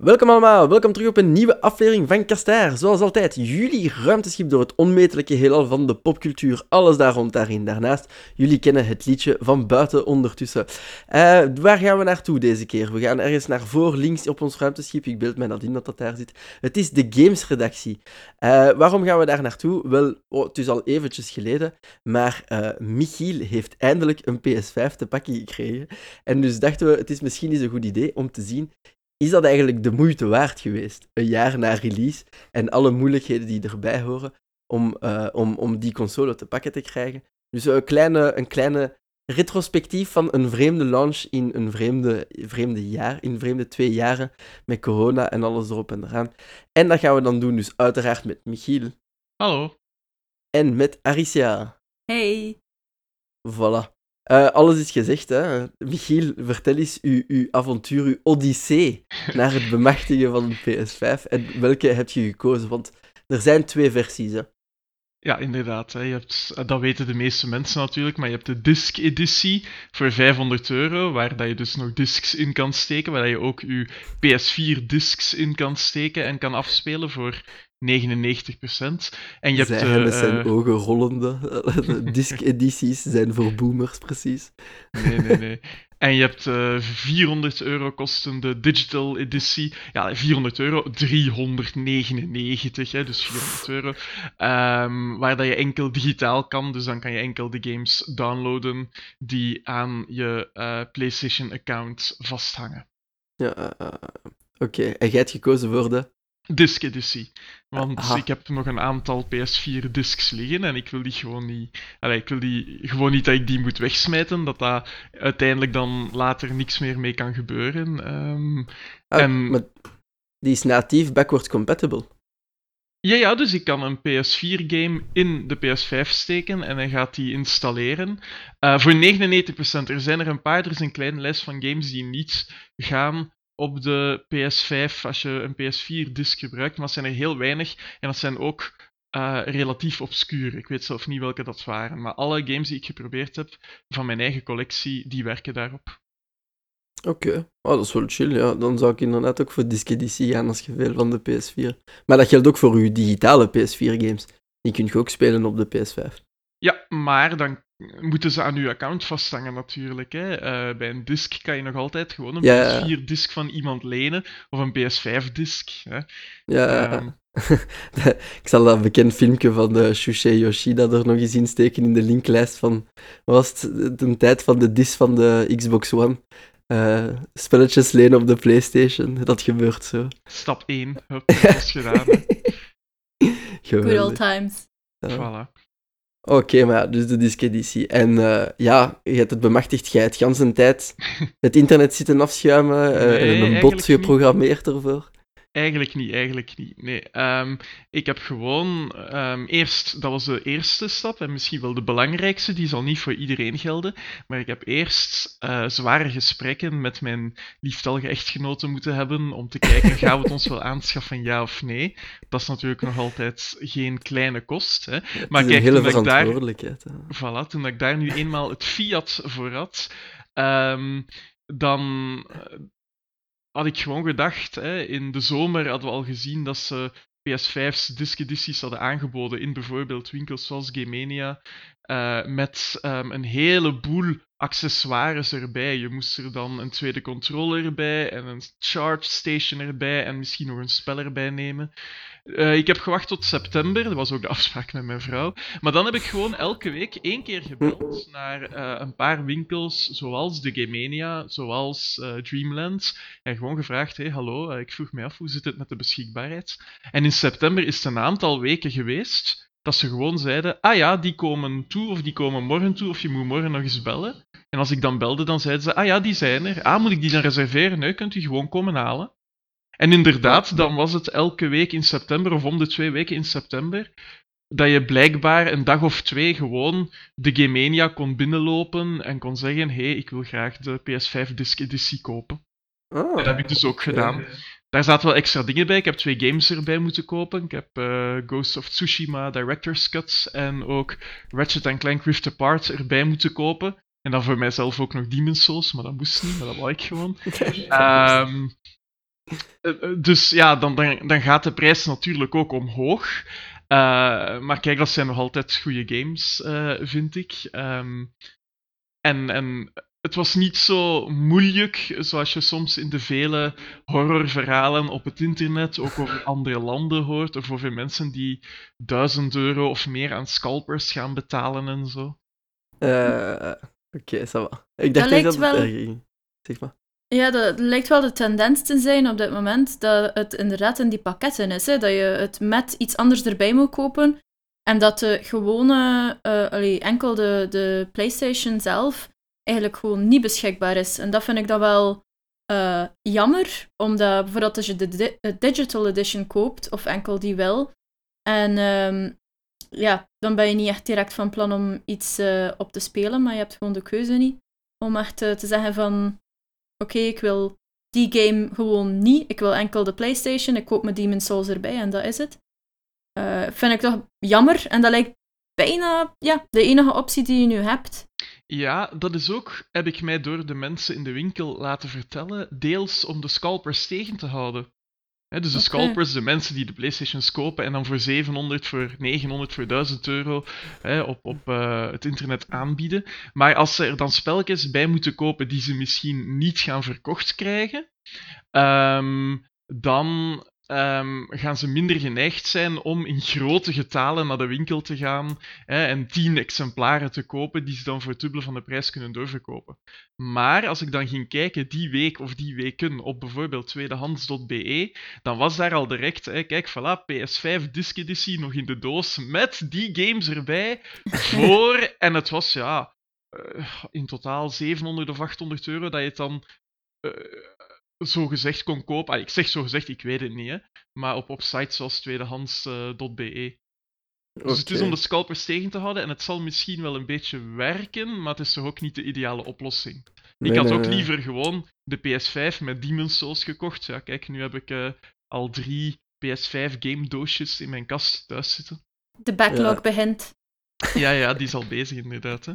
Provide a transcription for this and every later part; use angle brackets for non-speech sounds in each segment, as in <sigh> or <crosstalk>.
Welkom allemaal, welkom terug op een nieuwe aflevering van Kastaar. Zoals altijd, jullie ruimteschip door het onmetelijke heelal van de popcultuur, alles daar rond daarin. Daarnaast, jullie kennen het liedje van buiten ondertussen. Uh, waar gaan we naartoe deze keer? We gaan ergens naar voor, links op ons ruimteschip. Ik beeld mij dat in dat dat daar zit. Het is de Games-redactie. Uh, waarom gaan we daar naartoe? Wel, oh, het is al eventjes geleden, maar uh, Michiel heeft eindelijk een PS5 te pakken gekregen. En dus dachten we, het is misschien eens een goed idee om te zien is dat eigenlijk de moeite waard geweest? Een jaar na release en alle moeilijkheden die erbij horen om, uh, om, om die console te pakken te krijgen. Dus een kleine, een kleine retrospectief van een vreemde launch in een vreemde, vreemde jaar, in vreemde twee jaren met corona en alles erop en eraan. En dat gaan we dan doen, dus uiteraard met Michiel. Hallo. En met Aricia. Hey. Voilà. Uh, alles is gezegd, hè. Michiel, vertel eens uw, uw avontuur, uw odyssee naar het bemachtigen van een PS5. En welke heb je gekozen? Want er zijn twee versies, hè. Ja, inderdaad. Je hebt, eh, dat weten de meeste mensen natuurlijk, maar je hebt de disc-editie voor 500 euro, waar dat je dus nog discs in kan steken, waar je ook je PS4-discs in kan steken en kan afspelen voor 99% En je Zij hebt, uh, met zijn ogen rollende. <laughs> Disc-edities zijn voor boomers, precies. Nee, nee, nee. En je hebt uh, 400 euro kostende digital editie. Ja, 400 euro, 399, hè, dus 400 euro. Um, waar dat je enkel digitaal kan, dus dan kan je enkel de games downloaden die aan je uh, PlayStation-account vasthangen. Ja, oké. Okay. En jij hebt gekozen voor de disc-editie. Want Aha. ik heb nog een aantal PS4-discs liggen en ik wil die gewoon niet. Allee, ik wil die gewoon niet dat ik die moet wegsmijten, dat daar uiteindelijk dan later niks meer mee kan gebeuren. Um, ah, en... Maar die is natief backwards compatible. Ja, ja, dus ik kan een PS4-game in de PS5 steken en hij gaat die installeren. Uh, voor 99%, er zijn er een paar, er is een kleine lijst van games die niet gaan op de PS5 als je een PS4-disc gebruikt, maar dat zijn er heel weinig en dat zijn ook uh, relatief obscuur. Ik weet zelf niet welke dat waren, maar alle games die ik geprobeerd heb van mijn eigen collectie, die werken daarop. Oké, okay. oh, dat is wel chill. Ja. Dan zou ik inderdaad ook voor disc-editie gaan als je veel van de PS4. Maar dat geldt ook voor uw digitale PS4-games. Die kun je ook spelen op de PS5. Ja, maar dan moeten ze aan uw account vasthangen natuurlijk. Hè. Uh, bij een disc kan je nog altijd gewoon een ja, PS4-disc van iemand lenen, of een PS5-disc. Ja, um, <laughs> ik zal dat bekend filmpje van de Shushei Yoshida er nog eens insteken in de linklijst van... was het de tijd van de disc van de Xbox One? Uh, spelletjes lenen op de PlayStation, dat gebeurt zo. Stap 1, hup, <laughs> dat is gedaan. Good old times. Ja. Voilà. Oké, okay, maar dus de disc-editie. En uh, ja, je hebt het bemachtigd, jij het ganse tijd <laughs> het internet zitten afschuimen uh, nee, en een bot geprogrammeerd ervoor. Eigenlijk niet, eigenlijk niet. Nee, um, ik heb gewoon um, eerst, dat was de eerste stap en misschien wel de belangrijkste, die zal niet voor iedereen gelden, maar ik heb eerst uh, zware gesprekken met mijn lieftallige echtgenoten moeten hebben om te kijken, gaan we het ons wel aanschaffen, ja of nee? Dat is natuurlijk nog altijd geen kleine kost. Hè? Maar kijk, toen ik daar, voilà, toen ik daar nu eenmaal het fiat voor had, um, dan had ik gewoon gedacht, hè, in de zomer hadden we al gezien dat ze PS5's disc-edities hadden aangeboden in bijvoorbeeld winkels zoals Gamania, uh, met um, een heleboel accessoires erbij. Je moest er dan een tweede controller bij en een charge station erbij en misschien nog een spel erbij nemen. Uh, ik heb gewacht tot september, dat was ook de afspraak met mijn vrouw. Maar dan heb ik gewoon elke week één keer gebeld naar uh, een paar winkels, zoals de Gamania, zoals uh, Dreamland. En gewoon gevraagd: hey, hallo, ik vroeg me af hoe zit het met de beschikbaarheid. En in september is het een aantal weken geweest dat ze gewoon zeiden: ah ja, die komen toe of die komen morgen toe of je moet morgen nog eens bellen. En als ik dan belde, dan zeiden ze: ah ja, die zijn er. Ah, moet ik die dan reserveren? Nee, kunt u gewoon komen halen. En inderdaad, dan was het elke week in september of om de twee weken in september dat je blijkbaar een dag of twee gewoon de Gamania kon binnenlopen en kon zeggen: hé, hey, ik wil graag de PS5 disc editie kopen. Oh, dat heb ik dus ook gedaan. Daar zaten wel extra dingen bij. Ik heb twee games erbij moeten kopen. Ik heb uh, Ghost of Tsushima Director's Cuts en ook Ratchet Clank Rift Apart erbij moeten kopen. En dan voor mijzelf ook nog Demon's Souls, maar dat moest niet, maar dat wou ik gewoon. um, <laughs> dus ja, dan, dan, dan gaat de prijs natuurlijk ook omhoog. maar kijk, dat zijn nog altijd goede games, vind ik. Ehm, en, en het was niet zo moeilijk zoals je soms in de vele horrorverhalen op het internet ook over andere landen hoort, of over mensen die duizend euro of meer aan scalpers gaan betalen en zo. Uh, Oké, okay, Ik dacht dat, dat wel... Zeg maar. Ja, dat lijkt wel de tendens te zijn op dit moment, dat het inderdaad in die pakketten is, hè, dat je het met iets anders erbij moet kopen, en dat de gewone, uh, enkel de, de PlayStation zelf eigenlijk gewoon niet beschikbaar is. En dat vind ik dan wel uh, jammer, omdat bijvoorbeeld als je de, de Digital Edition koopt, of enkel die wel, en um, ja, dan ben je niet echt direct van plan om iets op te spelen, maar je hebt gewoon de keuze niet om echt te zeggen van oké, ik wil die game gewoon niet, ik wil enkel de PlayStation, ik koop mijn Demon's Souls erbij en dat is het. Uh, vind ik toch jammer en dat lijkt bijna ja, de enige optie die je nu hebt. Ja, dat is ook, heb ik mij door de mensen in de winkel laten vertellen, deels om de scalpers tegen te houden. Dus de scalpers, de mensen die de PlayStations kopen en dan voor 700, voor 900, voor 1000 euro op, op uh, het internet aanbieden. Maar als ze er dan spelletjes bij moeten kopen die ze misschien niet gaan verkocht krijgen, um, dan um, gaan ze minder geneigd zijn om in grote getalen naar de winkel te gaan hè, en tien exemplaren te kopen die ze dan voor het dubbele van de prijs kunnen doorverkopen. Maar als ik dan ging kijken die week of die weken op bijvoorbeeld tweedehands.be, dan was daar al direct, hè, kijk, voilà, PS5 disc editie nog in de doos met die games erbij voor. <laughs> en het was ja, uh, in totaal 700 of 800 euro dat je het dan uh, zo gezegd kon kopen. Ah, ik zeg zo gezegd, ik weet het niet, hè. Maar op, op sites zoals tweedehands.be. Uh, dus het is om de scalpers tegen te houden en het zal misschien wel een beetje werken, maar het is toch ook niet de ideale oplossing. ik had ook liever gewoon de PS5 met Demon's Souls gekocht. Ja, kijk, nu heb ik uh, al drie PS5 game doosjes in mijn kast thuis zitten. De backlog begint. Ja, ja, die is al bezig inderdaad. Hè.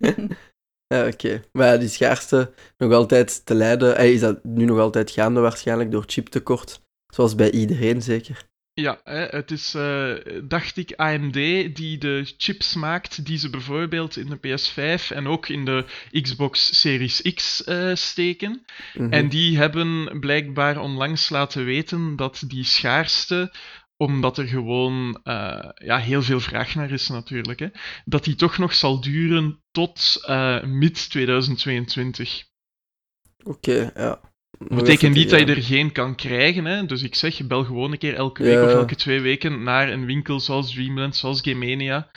<laughs> Ja, oké. Maar ja, die schaarste nog altijd te leiden. Is dat nu nog altijd gaande waarschijnlijk door chiptekort? Zoals bij iedereen zeker. Ja, hè, het is, uh, dacht ik, AMD die de chips maakt die ze bijvoorbeeld in de PS5 en ook in de Xbox Series X uh, steken. Mhm. En die hebben blijkbaar onlangs laten weten dat die schaarste omdat er gewoon uh, ja, heel veel vraag naar is natuurlijk, hè, dat die toch nog zal duren tot uh, mid 2022. Oké, ja. Dat betekent niet dat je er geen kan krijgen. Hè? Dus ik zeg, bel gewoon een keer elke week of elke twee weken naar een winkel zoals Dreamland, zoals Gamania.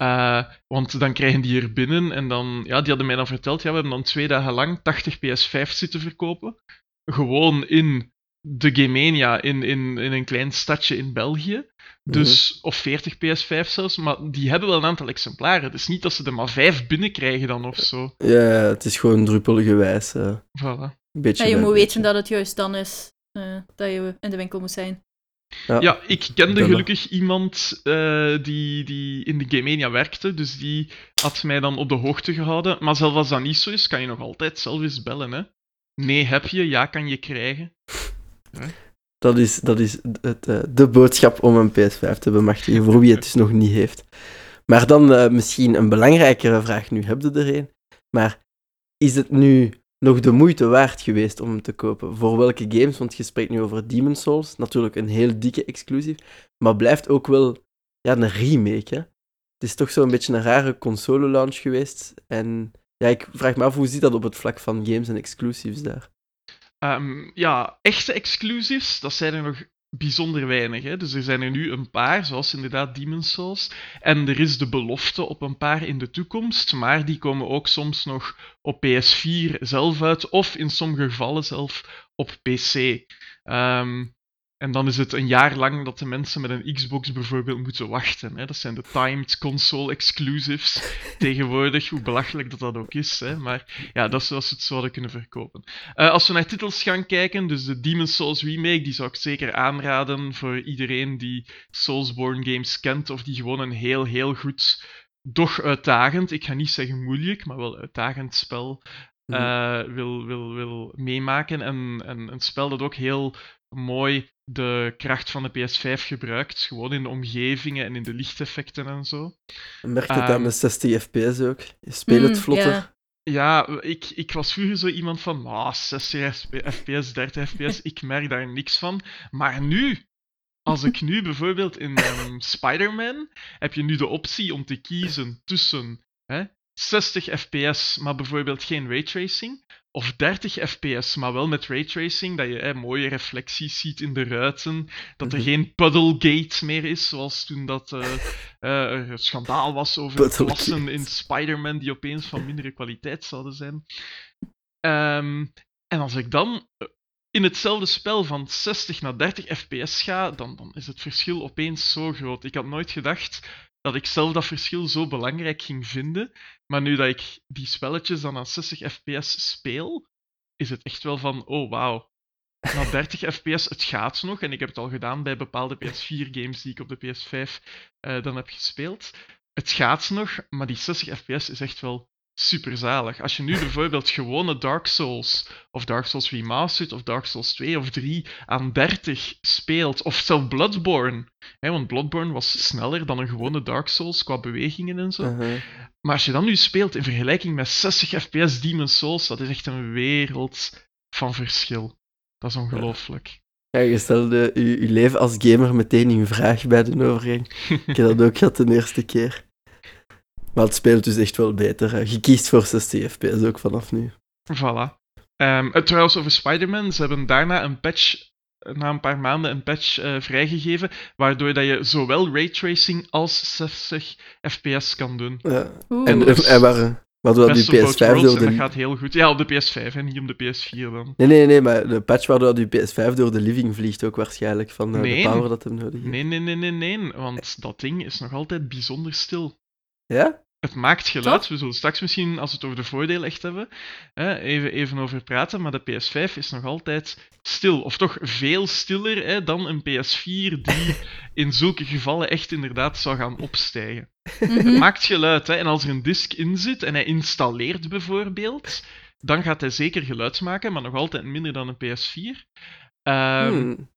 Uh, want dan krijgen die er binnen en dan, ja, die hadden mij dan verteld, ja, we hebben dan twee dagen lang 80 PS5 zitten verkopen. Gewoon in de Gamania in, in, in een klein stadje in België. Dus, mhm. Of 40 PS5 zelfs, maar die hebben wel een aantal exemplaren. Het is niet dat ze er maar vijf binnenkrijgen dan of zo. Ja, het is gewoon druppelgewijs. Uh, voilà. Beetje ja, je moet weten dat het juist dan is uh, dat je in de winkel moet zijn. Ja, ja ik kende gelukkig iemand uh, die, die in de Gamania werkte, dus die had mij dan op de hoogte gehouden. Maar zelfs als dat niet zo is, kan je nog altijd zelf eens bellen. Hè? Nee, heb je, ja, kan je krijgen. Dat is, dat is het, uh, de boodschap om een PS5 te bemachtigen, voor wie het dus nog niet heeft. Maar dan uh, misschien een belangrijkere vraag, nu heb je er een. Maar is het nu nog de moeite waard geweest om hem te kopen? Voor welke games? Want je spreekt nu over Demon's Souls, natuurlijk een heel dikke exclusief, maar blijft ook wel ja, een remake. Het is toch zo'n beetje een rare console launch geweest. En ja, ik vraag me af hoe zit dat op het vlak van games en exclusives daar? Um, ja, echte exclusives, dat zijn er nog bijzonder weinig. Hè? Dus er zijn er nu een paar, zoals inderdaad Demon's Souls. En er is de belofte op een paar in de toekomst, maar die komen ook soms nog op PS4 zelf uit, of in sommige gevallen zelf op PC. Um, ehm, en dan is het een jaar lang dat de mensen met een Xbox bijvoorbeeld moeten wachten. Hè. Dat zijn de timed console exclusives <laughs> tegenwoordig, hoe belachelijk dat dat ook is. Hè. Maar ja, dat is zoals ze het zouden kunnen verkopen. Uh, als we naar titels gaan kijken, dus de Demon's Souls remake, die zou ik zeker aanraden voor iedereen die Soulsborne games kent of die gewoon een heel, heel goed, doch uitdagend, ik ga niet zeggen moeilijk, maar wel uitdagend spel Mhm. eh, wil, wil, wil meemaken. En, en een spel dat ook heel mooi de kracht van de PS5 gebruikt. Gewoon in de omgevingen en in de lichteffecten en zo. Je merkt het Ehm, de 60 fps ook. Je speelt het Mm, vlotter. ja. Ja, ik, ik was vroeger zo iemand van ah, 60 fps, 30 fps, ik merk daar niks van. Maar nu, als ik nu bijvoorbeeld in ehm, Spider-Man, heb je nu de optie om te kiezen tussen hè, 60 fps, maar bijvoorbeeld geen raytracing, of 30 fps, maar wel met raytracing, dat je mooie reflecties ziet in de ruiten, dat er Mhm. geen puddlegate meer is, zoals toen dat eh, eh, er een schandaal was over klassen in Spider-Man die opeens van mindere kwaliteit zouden zijn. Ehm, en als ik dan eh, in hetzelfde spel van 60 naar 30 fps ga, dan, dan is het verschil opeens zo groot. Ik had nooit gedacht dat ik zelf dat verschil zo belangrijk ging vinden. Maar nu dat ik die spelletjes dan aan 60 fps speel, is het echt wel van, oh wauw. Na <laughs> 30 fps, het gaat nog. En ik heb het al gedaan bij bepaalde PS4-games die ik op de PS5 eh, dan heb gespeeld. Het gaat nog, maar die 60 fps is echt wel super zalig. Als je nu bijvoorbeeld gewone Dark Souls, of Dark Souls Remastered, of Dark Souls 2 of 3 aan 30 speelt, of zelfs Bloodborne, hè, want Bloodborne was sneller dan een gewone Dark Souls qua bewegingen en zo. Uh-huh. Maar als je dan nu speelt in vergelijking met 60 fps Demon's Souls, dat is echt een wereld van verschil. Dat is ongelooflijk. Ja, je stelde je, je leven als gamer meteen in vraag bij de overgang. Ik heb dat ook gehad de eerste keer. Maar het speelt dus echt wel beter. hè. Je kiest voor 60 fps ook vanaf nu. Voilà. Ehm, eh, trouwens, over Spider-Man, ze hebben daarna een patch, eh, na een paar maanden een patch eh, vrijgegeven, waardoor dat je zowel raytracing als 60 fps kan doen. Ja. En, dus- en waar, waardoor die Best of both PS5 worlds, door en dat de... gaat heel goed. Ja, op de PS5 en niet op de PS4 dan. Nee, nee, nee, maar de patch waardoor die PS5 door de living vliegt ook waarschijnlijk van eh, Nee. de power dat hem nodig heeft. Nee, nee, nee, nee, nee, want dat ding is nog altijd bijzonder stil. Ja? Het maakt geluid. We zullen straks misschien, als we het over de voordelen echt hebben, hè, even, even over praten. Maar de PS5 is nog altijd stil. Of toch veel stiller hè, dan een PS4 die <laughs> in zulke gevallen echt inderdaad zou gaan opstijgen. Het Mhm. maakt geluid. Hè, en als er een disk in zit en hij installeert bijvoorbeeld, dan gaat hij zeker geluid maken, maar nog altijd minder dan een PS4. Ehm, Hmm.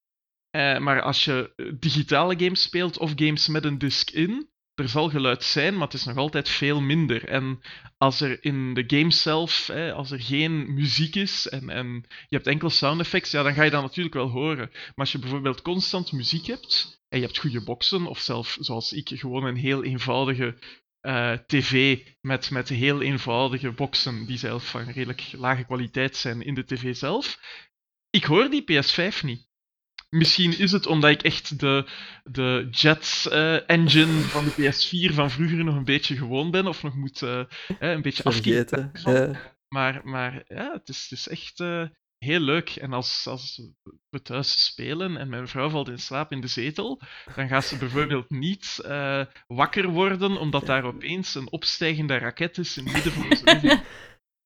eh, maar als je digitale games speelt of games met een disk in, er zal geluid zijn, maar het is nog altijd veel minder. En als er in de game zelf, hè, als er geen muziek is en, en je hebt enkel sound effects, ja, dan ga je dat natuurlijk wel horen. Maar als je bijvoorbeeld constant muziek hebt en je hebt goede boxen, of zelf zoals ik, gewoon een heel eenvoudige eh, tv met, met heel eenvoudige boxen die zelf van redelijk lage kwaliteit zijn in de tv zelf. Ik hoor die PS5 niet. Misschien is het omdat ik echt de, de jet eh, engine van de PS4 van vroeger nog een beetje gewoon ben, of nog moet eh, een beetje. Ja. Maar, maar ja, het is, het is echt eh, heel leuk. En als, als we thuis spelen en mijn vrouw valt in slaap in de zetel, dan gaat ze bijvoorbeeld niet wakker worden omdat daar opeens een opstijgende raket is in het midden van onze. <laughs>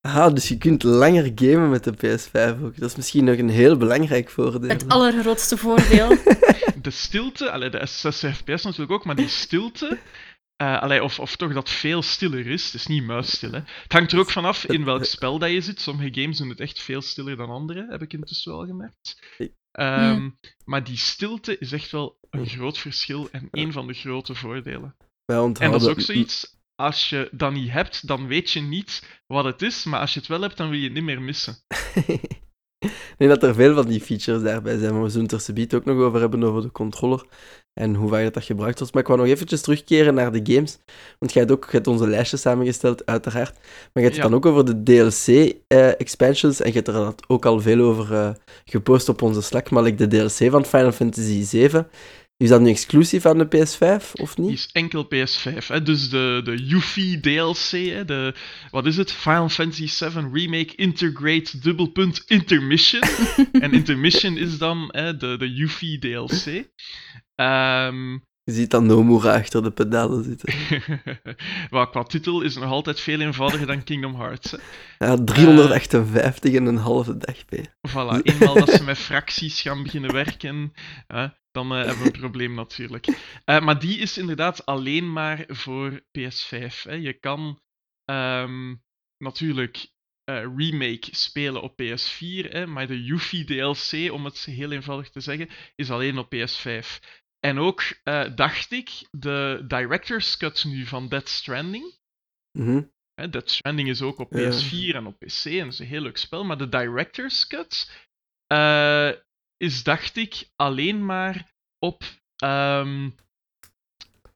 Ah, dus je kunt langer gamen met de PS5 ook. Dat is misschien nog een heel belangrijk voordeel. Het allergrootste voordeel. <laughs> de stilte, allee, de 60 fps natuurlijk ook, maar die stilte, eh, allee, of, of toch dat veel stiller is, het is niet muisstil. Hè. Het hangt er ook vanaf in welk <laughs> spel dat je zit. Sommige games doen het echt veel stiller dan andere, heb ik intussen wel gemerkt. Ehm, Maar die stilte is echt wel een groot verschil en een van de grote voordelen. En dat is ook zoiets, als je dat niet hebt, dan weet je niet wat het is, maar als je het wel hebt, dan wil je het niet meer missen. <laughs> Ik denk dat er veel van die features daarbij zijn, maar we zullen het er ook nog over hebben, over de controller en hoe vaak dat gebruikt wordt. Maar ik wou nog eventjes terugkeren naar de games, want jij hebt ook hebt onze lijstjes samengesteld, uiteraard. Maar je hebt het dan ook over de DLC-expansions en je hebt er dan ook al veel over eh, gepost op onze Slack, maar like de DLC van Final Fantasy VII, is dat nu exclusief aan de PS5, of niet? is enkel PS5. Hè? Dus de, de Yuffie DLC, hè? De, wat is het? Final Fantasy VII Remake Integrate dubbelpunt Intermission. <laughs> en Intermission is dan hè, de, de Yuffie DLC. Ehm, Je ziet dan Nomura achter de pedalen zitten. <laughs> wat qua titel is nog altijd veel eenvoudiger dan Kingdom Hearts. Hè? Ja, 358 en een halve dag, P. Voilà, eenmaal dat ze met fracties gaan beginnen werken, hè, dan eh, hebben we een probleem <laughs> natuurlijk. Eh, maar die is inderdaad alleen maar voor PS5. Hè. Je kan ehm, natuurlijk eh, remake spelen op PS4, hè, maar de Yuffie DLC, om het heel eenvoudig te zeggen, is alleen op PS5. En ook dacht ik, de director's cut nu van Dead Stranding. Mhm. Hè, Dead Stranding is ook op Ja. PS4 en op PC en is een heel leuk spel, maar de director's cut is, dacht ik, alleen maar op ehm,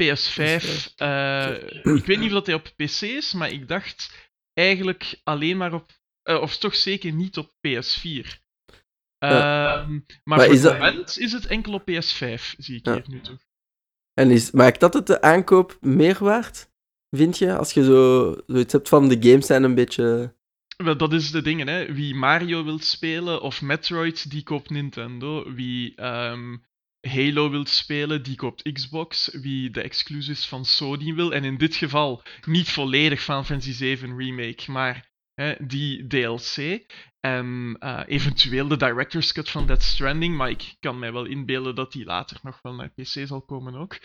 PS5. eh, ik weet niet of dat hij op PC is, maar ik dacht eigenlijk alleen maar op. eh, of toch zeker niet op PS4. Ja. Ehm, maar, Maar voor is het dat- moment is het enkel op PS5, zie ik Ja. hier nu toch. En is, maakt dat het de aankoop meer waard? Vind je? Als je zo, zoiets hebt van de games zijn een beetje. Dat is de dingen, hè. Wie Mario wil spelen of Metroid, die koopt Nintendo. Wie ehm, Halo wil spelen, die koopt Xbox. Wie de exclusives van Sony wil, en in dit geval niet volledig Final Fantasy 7 Remake, maar hè, die DLC. En eh, eventueel de Director's Cut van Death Stranding, maar ik kan mij wel inbeelden dat die later nog wel naar PC zal komen ook.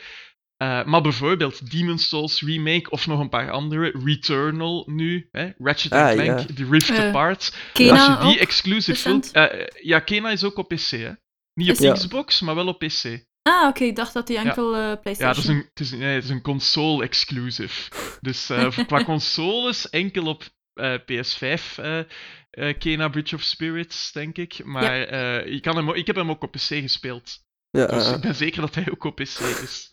Eh, maar bijvoorbeeld Demon's Souls Remake of nog een paar andere. Returnal nu, hè? Ratchet Ah, Clank, ja. The Rift Eh, Apart. Kena Als je die exclusive wilt... eh, ja, Kena is ook op PC, hè? Niet op Is Xbox, maar wel op PC. Ah, oké, ik dacht dat die enkel eh, Ja, PlayStation... het is een, het is een, nee, het is een console exclusive. Dus eh, voor- <laughs> qua consoles enkel op eh, PS5 eh eh, Kena Bridge of Spirits, denk ik. Maar eh, je kan hem, ik heb hem ook op PC gespeeld. Ja, Dus uh, ik ben zeker dat hij ook op PC is.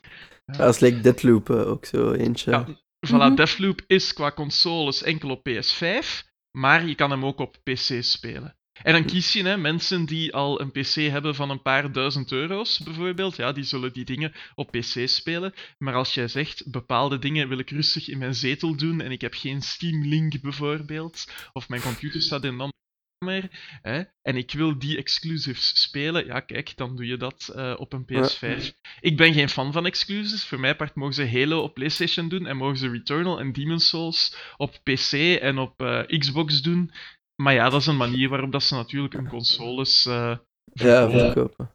Als like Deadloop eh, ook zo eentje. Ja, Voilà, Mhm. Deathloop is qua consoles enkel op PS5, maar je kan hem ook op PC spelen. En dan kies je hè, mensen die al een PC hebben van een paar duizend euro's, bijvoorbeeld. Ja, die zullen die dingen op PC spelen. Maar als jij zegt, bepaalde dingen wil ik rustig in mijn zetel doen en ik heb geen Steam Link bijvoorbeeld, of mijn computer staat in een kamer, hè, en ik wil die exclusives spelen, ja kijk, dan doe je dat eh, op een PS5. Ik ben geen fan van exclusives. Voor mij part mogen ze Halo op PlayStation doen en mogen ze Returnal en Demon's Souls op PC en op eh, Xbox doen. Maar ja, dat is een manier waarop dat ze natuurlijk hun consoles eh Ja, verkopen.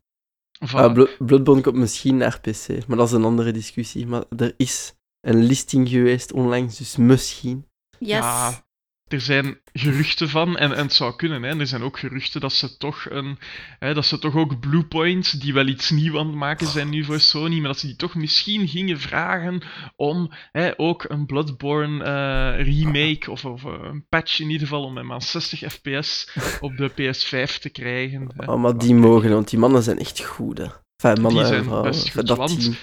Ah, Blo- Bloodborne komt misschien naar PC, maar dat is een andere discussie. Maar er is een listing geweest onlangs, dus misschien. Yes. Ja, er zijn geruchten van, en, en het zou kunnen, hè. er zijn ook geruchten dat ze toch een, hè, dat ze toch ook Bluepoint, die wel iets nieuw aan het maken zijn nu voor Sony, maar dat ze die toch misschien gingen vragen om hè, ook een Bloodborne eh, remake, of, of eh, een patch in ieder geval, om hem aan 60 fps op de PS5 te krijgen. hè. Oh, maar die mogen, want die mannen zijn echt goed. Hè. Enfin, mannen en zijn vrouwen. best goed, dat want team.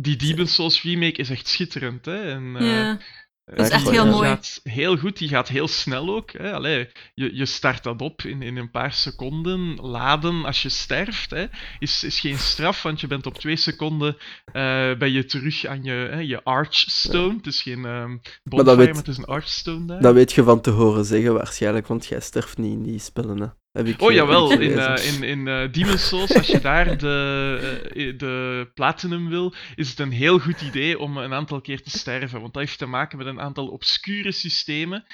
Die Demon's Souls remake is echt schitterend, hè. En, eh, ja. Eh, Dat is echt die heel mooi. gaat heel goed, die gaat heel snel ook. Hè. Allee, je, je start dat op in, in een paar seconden. Laden als je sterft hè, is, is geen straf, want je bent op twee seconden eh, ben je terug aan je, hè, je Archstone. Het is geen ehm bonfire, maar, weet- het is een Archstone daar. Dat weet je van te horen zeggen waarschijnlijk, want jij sterft niet in die spellen. Hè. Heb ik, Oh eh, jawel, in, eh, in, in eh, Demon's Souls, als je daar de, eh, de Platinum wil, is het een heel goed idee om een aantal keer te sterven. Want dat heeft te maken met een aantal obscure systemen.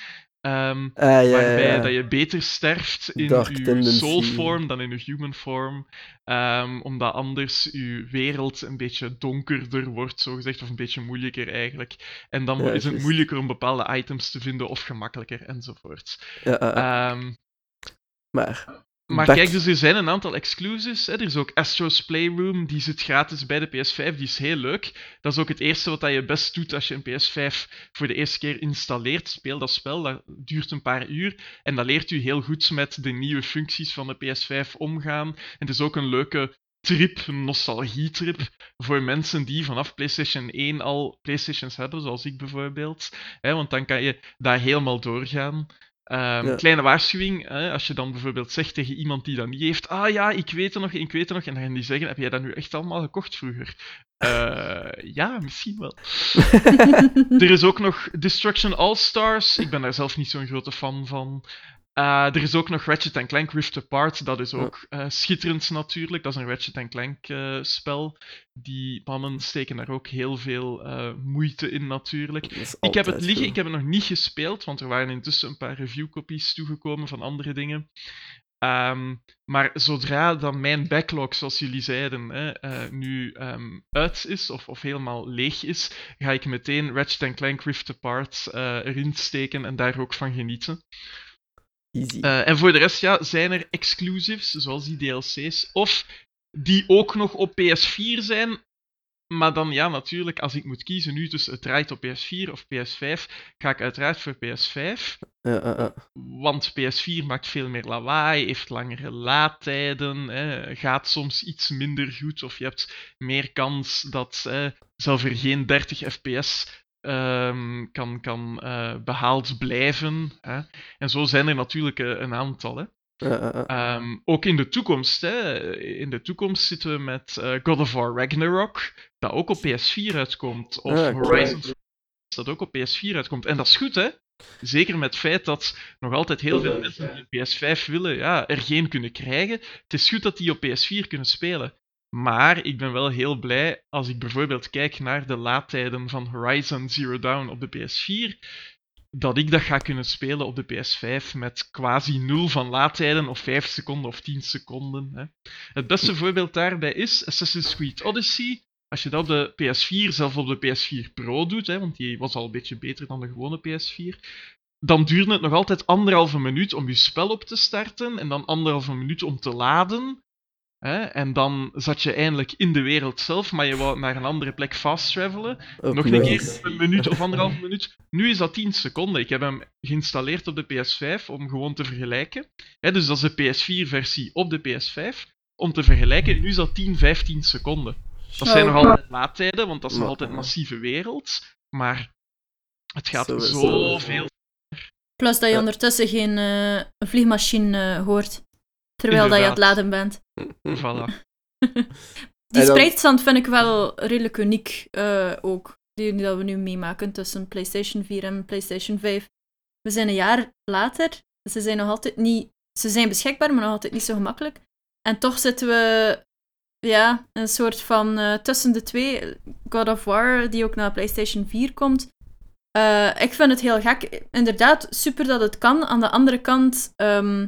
Ah, ja, waarbij ja. dat je beter sterft in Dark je tendency. soul form dan in je human form. ehm, omdat anders je wereld een beetje donkerder wordt, zogezegd, of een beetje moeilijker eigenlijk. En dan is het moeilijker om bepaalde items te vinden of gemakkelijker enzovoort. Ja. Ehm, maar maar kijk, dus er zijn een aantal exclusives. Hè. Er is ook Astro's Playroom, die zit gratis bij de PS5. Die is heel leuk. Dat is ook het eerste wat je best doet als je een PS5 voor de eerste keer installeert. Speel dat spel, dat duurt een paar uur. En dat leert u heel goed met de nieuwe functies van de PS5 omgaan. En het is ook een leuke trip, een nostalgietrip, voor mensen die vanaf PlayStation 1 al PlayStations hebben, zoals ik bijvoorbeeld. Hè, want dan kan je daar helemaal doorgaan. Ja. Kleine waarschuwing, hè, als je dan bijvoorbeeld zegt tegen iemand die dat niet heeft, ah ja, ik weet het nog, ik weet het nog, en dan gaan die zeggen, heb jij dat nu echt allemaal gekocht vroeger? Eh, <laughs> ja, misschien wel. <laughs> er is ook nog Destruction All-Stars, ik ben daar zelf niet zo'n grote fan van. Eh, er is ook nog Ratchet Clank Rift Apart, dat is Ja. ook eh, schitterend natuurlijk. Dat is een Ratchet Clank eh, spel. Die mannen steken daar ook heel veel moeite in natuurlijk. Ik heb het liggen, ik heb het nog niet gespeeld, want er waren intussen een paar reviewcopies toegekomen van andere dingen. Ehm, maar zodra dan mijn backlog, zoals jullie zeiden, hè, nu ehm, uit is of, of helemaal leeg is, ga ik meteen Ratchet Clank Rift Apart eh, erin steken en daar ook van genieten. Easy. Eh, en voor de rest ja, zijn er exclusives, zoals die DLC's, of die ook nog op PS4 zijn. Maar dan ja, natuurlijk, als ik moet kiezen nu tussen het draait op PS4 of PS5, ga ik uiteraard voor PS5. Ja, ja, ja. Want PS4 maakt veel meer lawaai, heeft langere laadtijden, hè, gaat soms iets minder goed, of je hebt meer kans dat eh, zelfs er geen 30 fps ehm, kan, kan eh, behaald blijven. Hè. En zo zijn er natuurlijk eh, een aantal. Hè. Ehm, ook in de toekomst. Hè. In de toekomst zitten we met eh, God of War Ragnarok, dat ook op PS4 uitkomt. Of cool. Horizon dat ook op PS4 uitkomt. En dat is goed, hè? Zeker met het feit dat nog altijd heel veel mensen die een PS5 willen, ja, er geen kunnen krijgen. Het is goed dat die op PS4 kunnen spelen. Maar ik ben wel heel blij als ik bijvoorbeeld kijk naar de laadtijden van Horizon Zero Dawn op de PS4, dat ik dat ga kunnen spelen op de PS5 met quasi nul van laadtijden, of 5 seconden of 10 seconden. Hè. Het beste voorbeeld daarbij is Assassin's Creed Odyssey. Als je dat op de PS4, zelfs op de PS4 Pro doet, hè, want die was al een beetje beter dan de gewone PS4, dan duurde het nog altijd anderhalve minuut om je spel op te starten en dan anderhalve minuut om te laden. Hè, en dan zat je eindelijk in de wereld zelf, maar je wou naar een andere plek fast travelen. Nog een keer een minuut of anderhalve minuut. Nu is dat 10 seconden. Ik heb hem geïnstalleerd op de PS5 om gewoon te vergelijken. Hè, dus dat is de PS4-versie op de PS5. Om te vergelijken, nu is dat 10, 15 seconden. Dat zijn nog altijd laadtijden, want dat is nog altijd een massieve wereld. Maar het gaat Zo is het. zoveel. Plus dat je ondertussen geen eh, vliegmachine eh, hoort. Terwijl dat je aan het laden bent. <laughs> Voilà. <laughs> Die dan- spreidstand vind ik wel redelijk uniek eh, ook. Die, die dat we nu meemaken tussen PlayStation 4 en PlayStation 5. We zijn een jaar later. Ze zijn nog altijd niet... Ze zijn beschikbaar, maar nog altijd niet zo gemakkelijk. En toch zitten we... Ja, een soort van eh, tussen de twee. God of War, die ook naar PlayStation 4 komt. Eh, ik vind het heel gek. Inderdaad, super dat het kan. Aan de andere kant, ehm,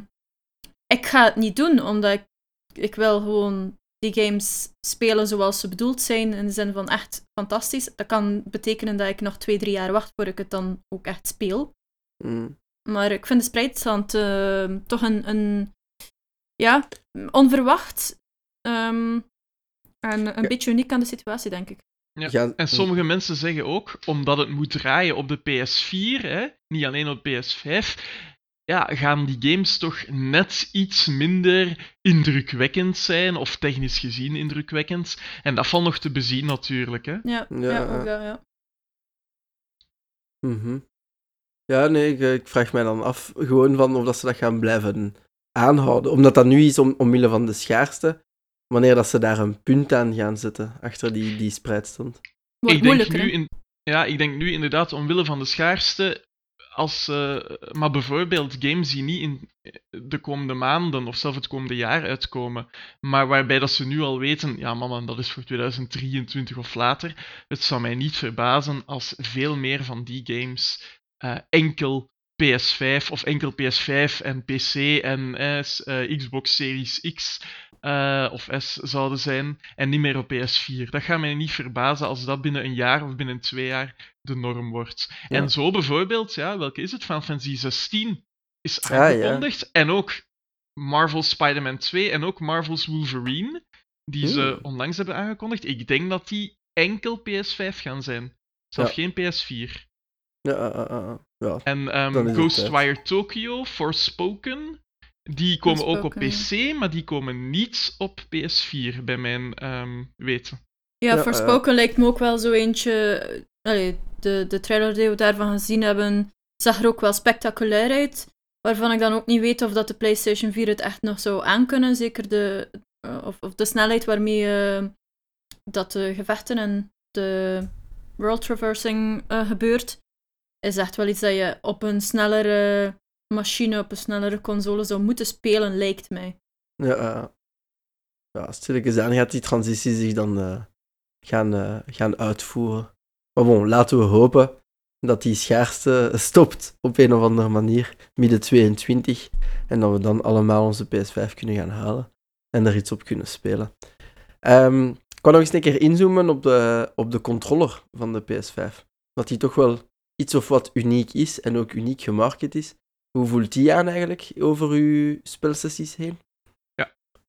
ik ga het niet doen, omdat ik, ik wil gewoon die games spelen zoals ze bedoeld zijn, in de zin van echt fantastisch. Dat kan betekenen dat ik nog twee, drie jaar wacht voor ik het dan ook echt speel. Mm. Maar ik vind de spreidstand eh, toch een, een... Ja, onverwacht. ehm, en een Ja. beetje uniek aan de situatie, denk ik. Ja. Gaan- En sommige mensen zeggen ook, omdat het moet draaien op de PS4, hè, niet alleen op PS5, ja, gaan die games toch net iets minder indrukwekkend zijn, of technisch gezien indrukwekkend. En dat valt nog te bezien natuurlijk. Hè. Ja, Ja, ja, ook ja. Mhm. Ja, nee, ik, ik vraag mij dan af gewoon van of dat ze dat gaan blijven aanhouden. Omdat dat nu is om, omwille van de schaarste, wanneer dat ze daar een punt aan gaan zetten, achter die, die spreidstand. Wordt ik denk nu in, ja, ik denk nu inderdaad omwille van de schaarste. Als, eh, maar bijvoorbeeld games die niet in de komende maanden of zelfs het komende jaar uitkomen, maar waarbij dat ze nu al weten, ja mama, dat is voor 2023 of later. Het zou mij niet verbazen als veel meer van die games eh, enkel PS5 of enkel PS5 en PC en eh, Xbox Series X eh, of S zouden zijn en niet meer op PS4. Dat gaat mij niet verbazen als dat binnen een jaar of binnen twee jaar de norm wordt. Ja. En zo bijvoorbeeld, ja, welke is het? Final Fantasy 16 is Ah, ja. aangekondigd. En ook Marvel's Spider-Man 2 en ook Marvel's Wolverine, die ze Hmm. onlangs hebben aangekondigd. Ik denk dat die enkel PS5 gaan zijn. Zelfs geen PS4. Ja, ah, ah, ah, ja. En ehm, Ghostwire Tokyo, Forspoken, die komen ook op PC, maar die komen niet op PS4, bij mijn ehm, weten. Ja, Ja, Forspoken lijkt me ook wel zo eentje. eh, Allee, de, de trailer die we daarvan gezien hebben, zag er ook wel spectaculair uit. Waarvan ik dan ook niet weet of dat de PlayStation 4 het echt nog zou aankunnen. Zeker de, eh, of, of de snelheid waarmee eh, dat de gevechten en de world traversing eh, gebeurt. Is echt wel iets dat je op een snellere machine, op een snellere console zou moeten spelen, lijkt mij. Ja, ah. ja, stilletjes aan gaat die transitie zich dan eh, gaan, eh, gaan uitvoeren. Maar bon, laten we hopen dat die schaarste <laughs> stopt op een of andere manier, midden 22, en dat we dan allemaal onze PS5 kunnen gaan halen en er iets op kunnen spelen. Ehm, ik wou nog eens een keer inzoomen op de, op de controller van de PS5. Dat die toch wel iets of wat uniek is en ook uniek gemarket is. Hoe voelt die aan eigenlijk over uw spelsessies heen?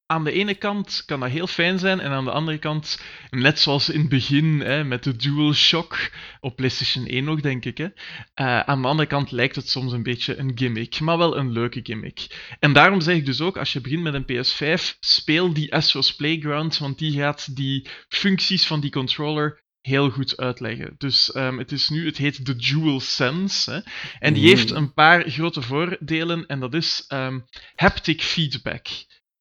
aan de ene kant kan dat heel fijn zijn, en aan de andere kant, net zoals in het begin hè, met de DualShock, op PlayStation 1 nog, denk ik. Hè, uh, aan de andere kant lijkt het soms een beetje een gimmick, maar wel een leuke gimmick. En daarom zeg ik dus ook, als je begint met een PS5, speel die Astro's Playground, want die gaat die functies van die controller heel goed uitleggen. Dus um, het is nu, het heet de Dual Sense. Hè, en die heeft een paar grote voordelen, en dat is um, haptic feedback.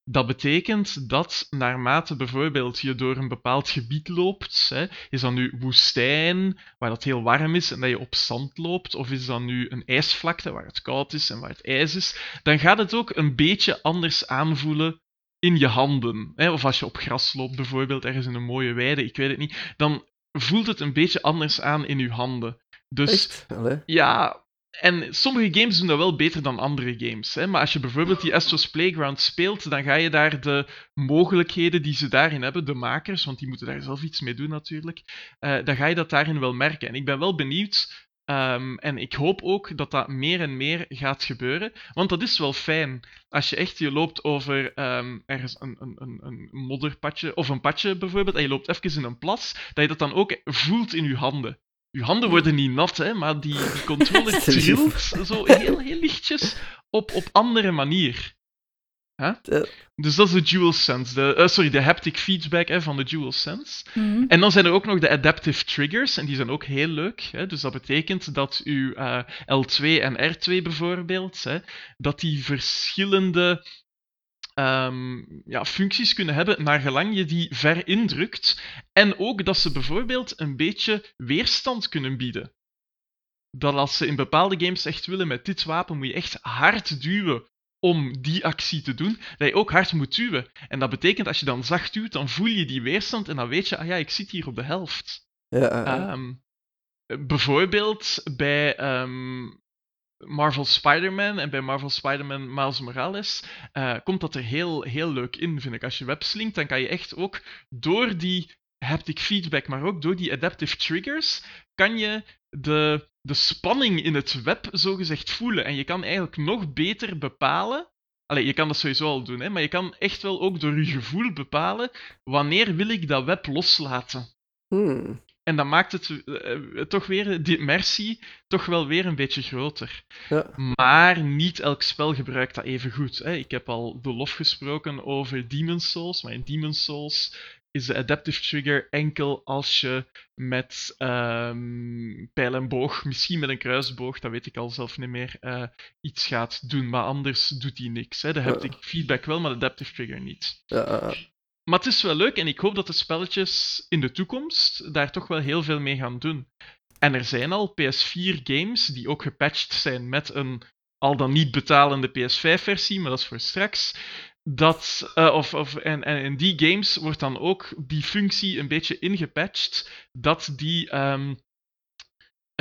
Dat betekent dat naarmate bijvoorbeeld je door een bepaald gebied loopt, hè, is dat nu woestijn, waar het heel warm is en dat je op zand loopt, of is dat nu een ijsvlakte waar het koud is en waar het ijs is, dan gaat het ook een beetje anders aanvoelen in je handen. Hè. Of als je op gras loopt bijvoorbeeld, ergens in een mooie weide, ik weet het niet, dan voelt het een beetje anders aan in je handen. Dus Echt? Ja, en sommige games doen dat wel beter dan andere games. Hè? Maar als je bijvoorbeeld die Astro's Playground speelt, dan ga je daar de mogelijkheden die ze daarin hebben, de makers, want die moeten daar zelf iets mee doen natuurlijk, uh, dan ga je dat daarin wel merken. En ik ben wel benieuwd, um, en ik hoop ook dat dat meer en meer gaat gebeuren, want dat is wel fijn. Als je echt, je loopt over um, ergens een, een, een, een modderpadje, of een padje bijvoorbeeld, en je loopt even in een plas, dat je dat dan ook voelt in je handen. Je handen worden niet nat, hè, maar die, die controller <laughs> trilt zo heel, heel lichtjes op, op andere manier. Uh. Dus dat is de dual sense, de, uh, sorry, de haptic feedback hè, van de dual sense. Mm -hmm. En dan zijn er ook nog de adaptive triggers, en die zijn ook heel leuk. Hè. Dus dat betekent dat uw uh, L2 en R2 bijvoorbeeld, hè, dat die verschillende um, ja, functies kunnen hebben naar gelang je die ver indrukt. En ook dat ze bijvoorbeeld een beetje weerstand kunnen bieden. Dat als ze in bepaalde games echt willen met dit wapen, moet je echt hard duwen om die actie te doen, dat je ook hard moet duwen. En dat betekent als je dan zacht duwt, dan voel je die weerstand en dan weet je, ah ja, ik zit hier op de helft. Ja, um, bijvoorbeeld bij um, Marvel Spider-Man en bij Marvel Spider-Man Miles Morales uh, komt dat er heel, heel leuk in, vind ik. Als je webslinkt, dan kan je echt ook door die haptic feedback, maar ook door die adaptive triggers, kan je de, de spanning in het web zogezegd voelen. En je kan eigenlijk nog beter bepalen. Allee, je kan dat sowieso al doen, hè, maar je kan echt wel ook door je gevoel bepalen wanneer wil ik dat web loslaten. Hmm. En dat maakt het uh, toch weer, die immersie, toch wel weer een beetje groter. Ja. Maar niet elk spel gebruikt dat even goed. Hè. Ik heb al de lof gesproken over Demon's Souls, maar in Demon's Souls is de adaptive trigger enkel als je met um, pijl en boog, misschien met een kruisboog, dat weet ik al zelf niet meer, uh, iets gaat doen. Maar anders doet hij niks. Hè. De haptic ja. feedback wel, maar de adaptive trigger niet. Ja, maar het is wel leuk en ik hoop dat de spelletjes in de toekomst daar toch wel heel veel mee gaan doen. En er zijn al PS4-games die ook gepatcht zijn met een al dan niet betalende PS5-versie, maar dat is voor straks. Dat, uh, of, of, en, en in die games wordt dan ook die functie een beetje ingepatcht, dat die um,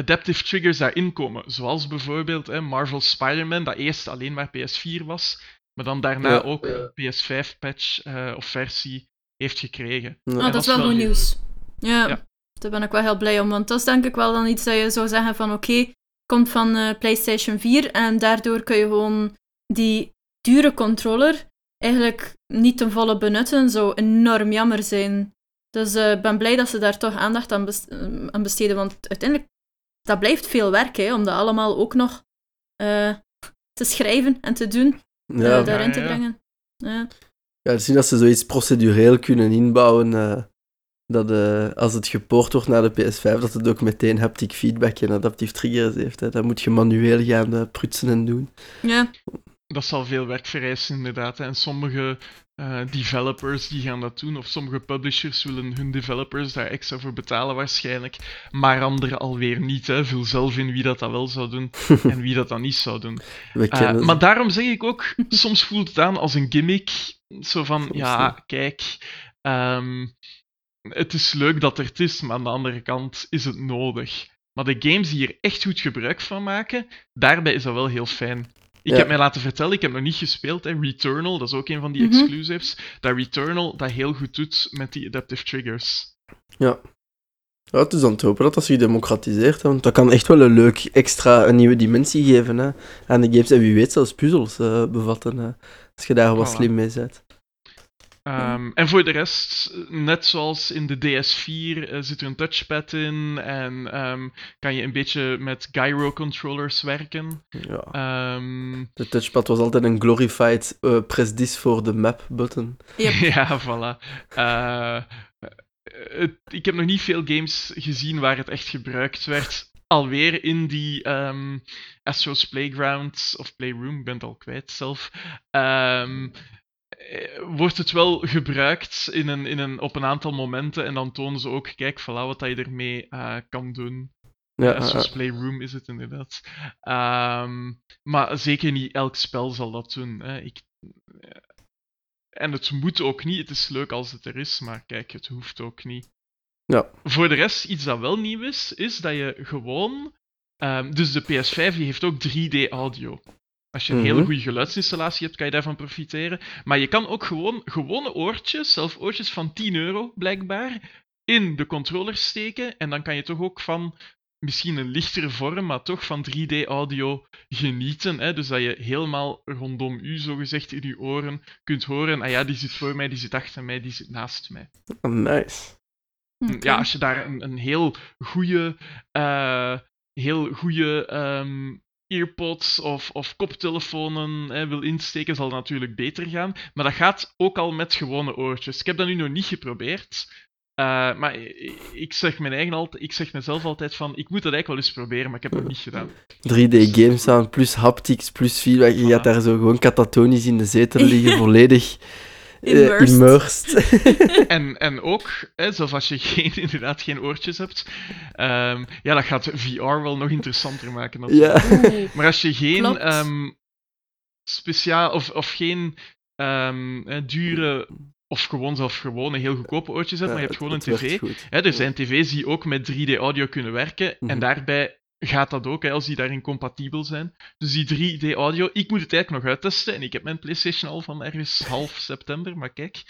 adaptive triggers daarin komen. Zoals bijvoorbeeld eh, Marvel Spider-Man, dat eerst alleen maar PS4 was, maar dan daarna Ja. ook een PS5-patch uh, of versie heeft gekregen. Ja. Oh, En dat is wel goed nieuws. Ja, Ja. daar ben ik wel heel blij om. Want dat is denk ik wel dan iets dat je zou zeggen van oké, komt van eh, PlayStation 4 en daardoor kun je gewoon die dure controller eigenlijk niet ten volle benutten. Zou enorm jammer zijn. Dus eh, ik ben blij dat ze daar toch aandacht aan, best- eh, aan besteden. Want uiteindelijk, dat blijft veel werk hè, om dat allemaal ook nog eh, te schrijven en te doen, daarin Ja, te ja. brengen. Ja. ja, zien dat ze zoiets procedureel kunnen inbouwen. eh, dat als het gepoord wordt naar de PS5, dat het ook meteen haptic feedback en adaptive triggers heeft. Hè. Dat moet je manueel gaan eh, prutsen en doen. ja. Dat zal veel werk vereisen, inderdaad. En sommige eh, developers die gaan dat doen, of sommige publishers willen hun developers daar extra voor betalen waarschijnlijk, maar anderen alweer niet. Hè. Vul zelf in wie dat, dat wel zou doen <laughs> en wie dat dan niet zou doen. Eh, maar daarom zeg ik ook, soms voelt het aan als een gimmick. Zo van, Soms ja, kijk, ehm, het is leuk dat er het is, maar aan de andere kant is het nodig. Maar de games die hier echt goed gebruik van maken, daarbij is dat wel heel fijn. Ik Ja. heb mij laten vertellen, ik heb nog niet gespeeld, hè, Returnal, dat is ook een van die Mhm. exclusives, dat Returnal dat heel goed doet met die adaptive triggers. Ja. Ja, het is aan het hopen dat dat zich democratiseert. hè, Want dat kan echt wel een leuk extra, een nieuwe dimensie geven hè, aan de games. En wie weet zelfs puzzels eh, bevatten, hè, als je daar wat Voilà. slim mee bent. Ehm, en voor de rest, net zoals in de DS4, eh, zit er een touchpad in en ehm, kan je een beetje met gyro-controllers werken. Ja. Ehm, De touchpad was altijd een glorified eh press this voor de map button. Yep. <laughs> ja, voilà. Eh, het- ik heb nog niet veel games gezien waar het echt gebruikt werd. Alweer in die ehm, Astro's Playground of Playroom, ik ben het al kwijt zelf. Eh, wordt het wel gebruikt in een, in een, op een aantal momenten en dan tonen ze ook, kijk, voilà wat je ermee eh, kan doen. Ja, eh, Playroom is het inderdaad. Ehm, maar zeker niet elk spel zal dat doen. Hè. Ik, en het moet ook niet. Het is leuk als het er is, maar kijk, het hoeft ook niet. Ja. Voor de rest, iets dat wel nieuw is, is dat je gewoon. ehm, dus de PS5 die heeft ook 3D audio. Als je een hele Mhm. goede geluidsinstallatie hebt, kan je daarvan profiteren. Maar je kan ook gewoon gewone oortjes, zelf oortjes van 10 euro blijkbaar, in de controller steken. En dan kan je toch ook van misschien een lichtere vorm, maar toch van 3D-audio genieten. Hè? Dus dat je helemaal rondom u, zogezegd, in je oren kunt horen. Ah ja, die zit voor mij, die zit achter mij, die zit naast mij. nice. Oké. Ja, als je daar een, een heel goede, eh, heel goede ehm, earpods of, of koptelefonen hè, wil insteken, zal het natuurlijk beter gaan. Maar dat gaat ook al met gewone oortjes. Ik heb dat nu nog niet geprobeerd. eh, maar ik zeg, mijn eigen altijd, ik zeg mezelf altijd van, ik moet dat eigenlijk wel eens proberen, maar ik heb het niet gedaan. 3D games aan, plus haptics, plus feedback. Je gaat daar zo gewoon katatonisch in de zetel liggen, <laughs> volledig eh, Immersed. immersed. <laughs> En, en ook, hè, zelfs als je geen, <laughs> inderdaad geen oortjes hebt, ehm, ja, dat gaat VR wel nog interessanter maken. ja. Oeh. Maar als je geen ehm, speciaal of, of geen ehm, eh, dure of gewoon zelf gewone heel goedkope oortjes hebt, maar je hebt gewoon een Het werkt tv. Hè, er zijn tv's die ook met 3D audio kunnen werken Mhm. en daarbij gaat dat ook, hè, als die daarin compatibel zijn. Dus die 3D audio, ik moet het eigenlijk nog uittesten en ik heb mijn PlayStation al van ergens half september, maar kijk,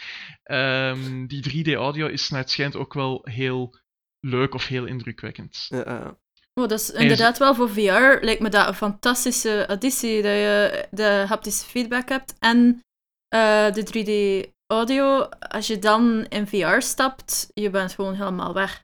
ehm, die 3D audio is naar het schijnt ook wel heel leuk of heel indrukwekkend. Ja, ja. Oh, dat is inderdaad wel voor VR lijkt me dat een fantastische additie dat je de haptische feedback hebt en eh, de 3D audio. Als je dan in VR stapt, je bent gewoon helemaal weg.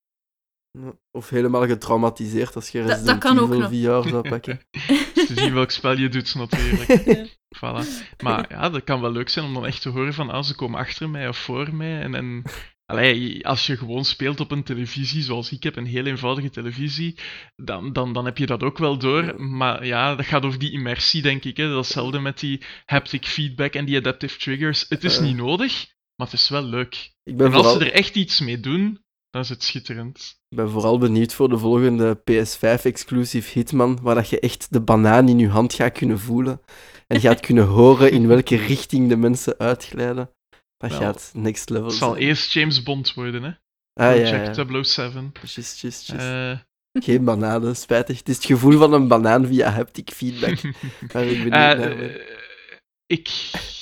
Of helemaal getraumatiseerd als je dat Resident kan ook nog. VR zou pakken. <laughs> Te zien welk spel je doet, natuurlijk. Ja. Voilà. Maar ja, dat kan wel leuk zijn om dan echt te horen van, ah, ze komen achter mij of voor mij. En, en allee, als je gewoon speelt op een televisie, zoals ik heb, een heel eenvoudige televisie, dan, dan, dan heb je dat ook wel door. Maar ja, dat gaat over die immersie, denk ik. Hè. Dat is hetzelfde met die haptic feedback en die adaptive triggers. Het is niet nodig, maar het is wel leuk. Ik ben En als vooral, ze er echt iets mee doen, dan is het schitterend. Ik ben vooral benieuwd voor de volgende PS5-exclusive Hitman, waar dat je echt de banaan in je hand gaat kunnen voelen. En gaat <laughs> kunnen horen in welke richting de mensen uitglijden. Dat gaat next level Het zal eerst James Bond worden, hè? Ah, ja, Project ja. 007. Just, just, just. Eh, Geen bananen, spijtig. Het is het gevoel van een banaan via haptic feedback. <laughs> Waar ik eh, ik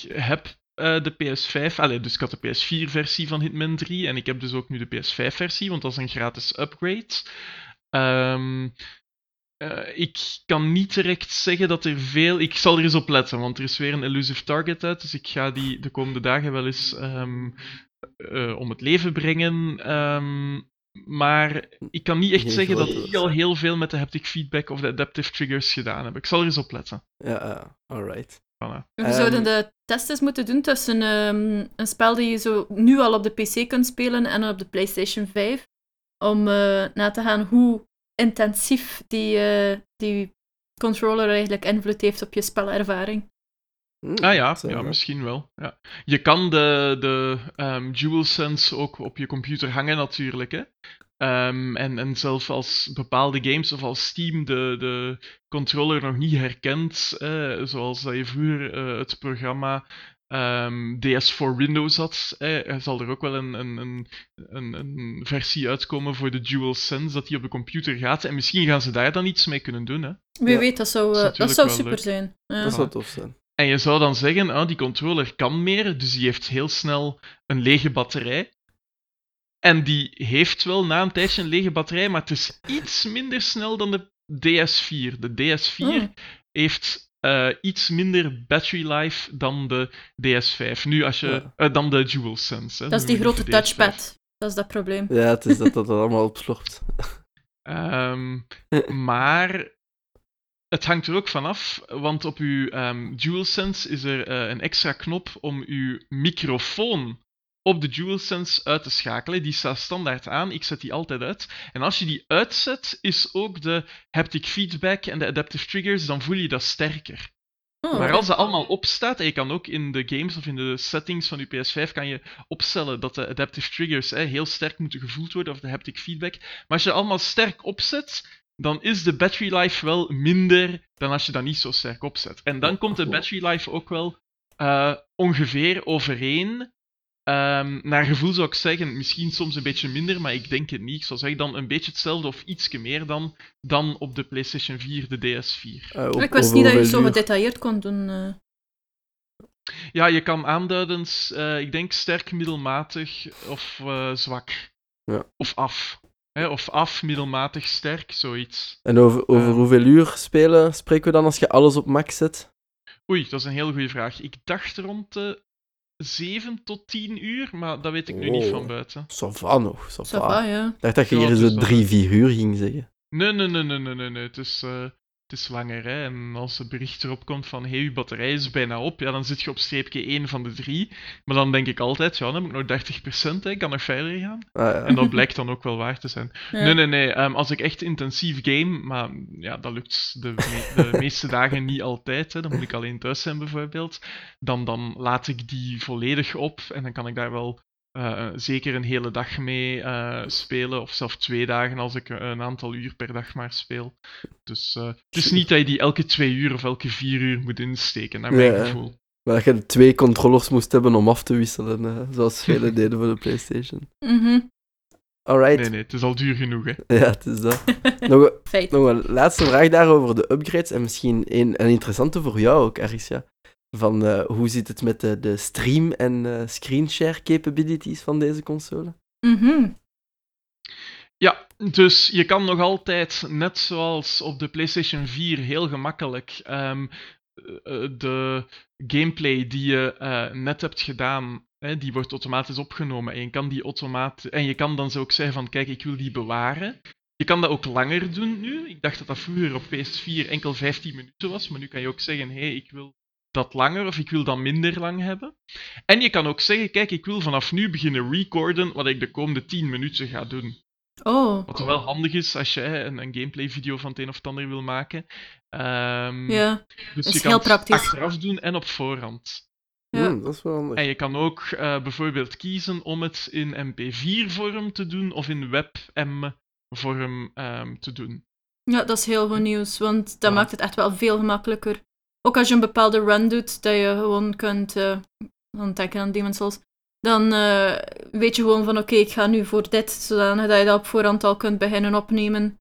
heb eh, de PS5, allee, dus ik had de PS4-versie van Hitman 3 en ik heb dus ook nu de PS5-versie, want dat is een gratis upgrade. Ehm, eh, ik kan niet direct zeggen dat er veel. Ik zal er eens op letten, want er is weer een elusive target uit, dus ik ga die de komende dagen wel eens ehm, eh, om het leven brengen. Ehm, maar ik kan niet echt Geen zeggen dat die al heel veel met de haptic feedback of de adaptive triggers gedaan hebben. Ik zal er eens op letten. Ja, ja, alright. Voilà. We Ehm, zouden de test eens moeten doen tussen ehm, een spel die je zo nu al op de PC kunt spelen en op de PlayStation 5. Om eh, na te gaan hoe intensief die, eh, die controller eigenlijk invloed heeft op je spelervaring. Hm, Ah ja, ja misschien wel. Ja. Je kan de, de ehm, DualSense ook op je computer hangen natuurlijk. Hè? Ehm, en, en zelfs als bepaalde games of als Steam de, de controller nog niet herkent, eh, zoals dat je vroeger eh, het programma ehm, DS voor Windows had, eh, er zal er ook wel een, een, een, een, een versie uitkomen voor de DualSense dat die op de computer gaat. En misschien gaan ze daar dan iets mee kunnen doen. Hè? Wie Ja. weet, dat zou, Dat eh, dat zou super leuk. zijn. Ja. Dat zou tof zijn. En je zou dan zeggen, ah, die controller kan meer, dus die heeft heel snel een lege batterij. En die heeft wel na een tijdje een lege batterij, maar het is iets minder snel dan de DS4. De DS4 Oh. heeft eh, iets minder battery life dan de DS5. Nu, als je, Ja. eh, dan de DualSense. hè, Dat is die grote de DS5. touchpad. Dat is dat probleem. Ja, het is dat dat allemaal opslorpt. <laughs> Ehm, maar het hangt er ook vanaf, want op uw ehm, DualSense is er eh, een extra knop om uw microfoon op de DualSense uit te schakelen. Die staat standaard aan, ik zet die altijd uit. En als je die uitzet, is ook de haptic feedback en de adaptive triggers, dan voel je dat sterker. Oh, Maar als dat allemaal opstaat, en je kan ook in de games of in de settings van je PS5 kan je opstellen dat de adaptive triggers hè, heel sterk moeten gevoeld worden, of de haptic feedback. Maar als je dat allemaal sterk opzet, dan is de battery life wel minder dan als je dat niet zo sterk opzet. En dan komt de battery life ook wel eh, ongeveer overeen. Ehm, naar gevoel zou ik zeggen, misschien soms een beetje minder, maar ik denk het niet. Ik zou zeggen dan een beetje hetzelfde of ietsje meer dan, dan op de PlayStation 4, de DS4. Eh, op- ik wist niet dat je zo gedetailleerd kon doen. eh. Ja, je kan aanduiden, s- eh, ik denk sterk, middelmatig of eh, zwak. Ja. Of af. Hè, of af, middelmatig, sterk, zoiets. En over, over Ehm. hoeveel uur spelen spreken we dan als je alles op max zet? Oei, dat is een hele goede vraag. Ik dacht rond de 7 tot 10 uur, maar dat weet ik nu niet van buiten. Ça va nog, ça Ça va. va, ja. Ik dacht dat je hier het zo is wel- drie, vier uur ging zeggen. Nee, nee, nee, nee, nee, nee, nee. Het is, eh, het is langer, hè. En als het bericht erop komt van, hé, hey, uw batterij is bijna op, ja, dan zit je op streepje 1 van de 3. Maar dan denk ik altijd, ja, dan heb ik nog 30%, hè. Ik kan nog verder gaan. Ah, ja. En dat blijkt dan ook wel waar te zijn. Ja. Nee, nee, nee. ehm, als ik echt intensief game, maar ja, dat lukt de, me- de <laughs> meeste dagen niet altijd. Hè, dan moet ik alleen thuis zijn bijvoorbeeld. Dan, dan laat ik die volledig op en dan kan ik daar wel eh, zeker een hele dag mee eh, spelen. Of zelfs twee dagen als ik een aantal uur per dag maar speel. Dus eh, het is niet dat je die elke twee uur of elke vier uur moet insteken, naar mijn Ja. gevoel. Maar dat je twee controllers moest hebben om af te wisselen, eh, zoals <laughs> velen deden voor de PlayStation. Mhm. Alright, Nee, nee, het is al duur genoeg, hè. <laughs> ja, het is dat. <laughs> nog, nog een laatste vraag daarover de upgrades en misschien een, een interessante voor jou ook, Arisha. Van eh, hoe zit het met de, de stream- en eh screenshare capabilities van deze console? Mhm. Ja, dus je kan nog altijd, net zoals op de PlayStation 4, heel gemakkelijk ehm, eh, de gameplay die je eh, net hebt gedaan, hè, die wordt automatisch opgenomen. En je kan die automaat en je kan dan zo ook zeggen van, kijk, ik wil die bewaren. Je kan dat ook langer doen nu. Ik dacht dat dat vroeger op PS4 enkel 15 minuten was, maar nu kan je ook zeggen, hé, hey, ik wil dat langer of ik wil dat minder lang hebben. En je kan ook zeggen, kijk, ik wil vanaf nu beginnen recorden wat ik de komende 10 minuten ga doen. Oh, Wat wel handig is als je hè, een, een gameplay-video van het een of het ander wil maken. Ehm, ja. dus is je kan heel het praktisch. achteraf doen en op voorhand. Ja. Hmm, dat is wel handig. En je kan ook eh, bijvoorbeeld kiezen om het in MP4-vorm te doen of in WebM-vorm ehm, te doen. Ja, dat is heel goed nieuws, want dat Ja. maakt het echt wel veel gemakkelijker. Ook als je een bepaalde run doet, dat je gewoon kunt, eh dan denken aan Demon's Souls, dan eh, weet je gewoon van oké, ik ga nu voor dit, zodanig dat je dat op voorhand al kunt beginnen opnemen,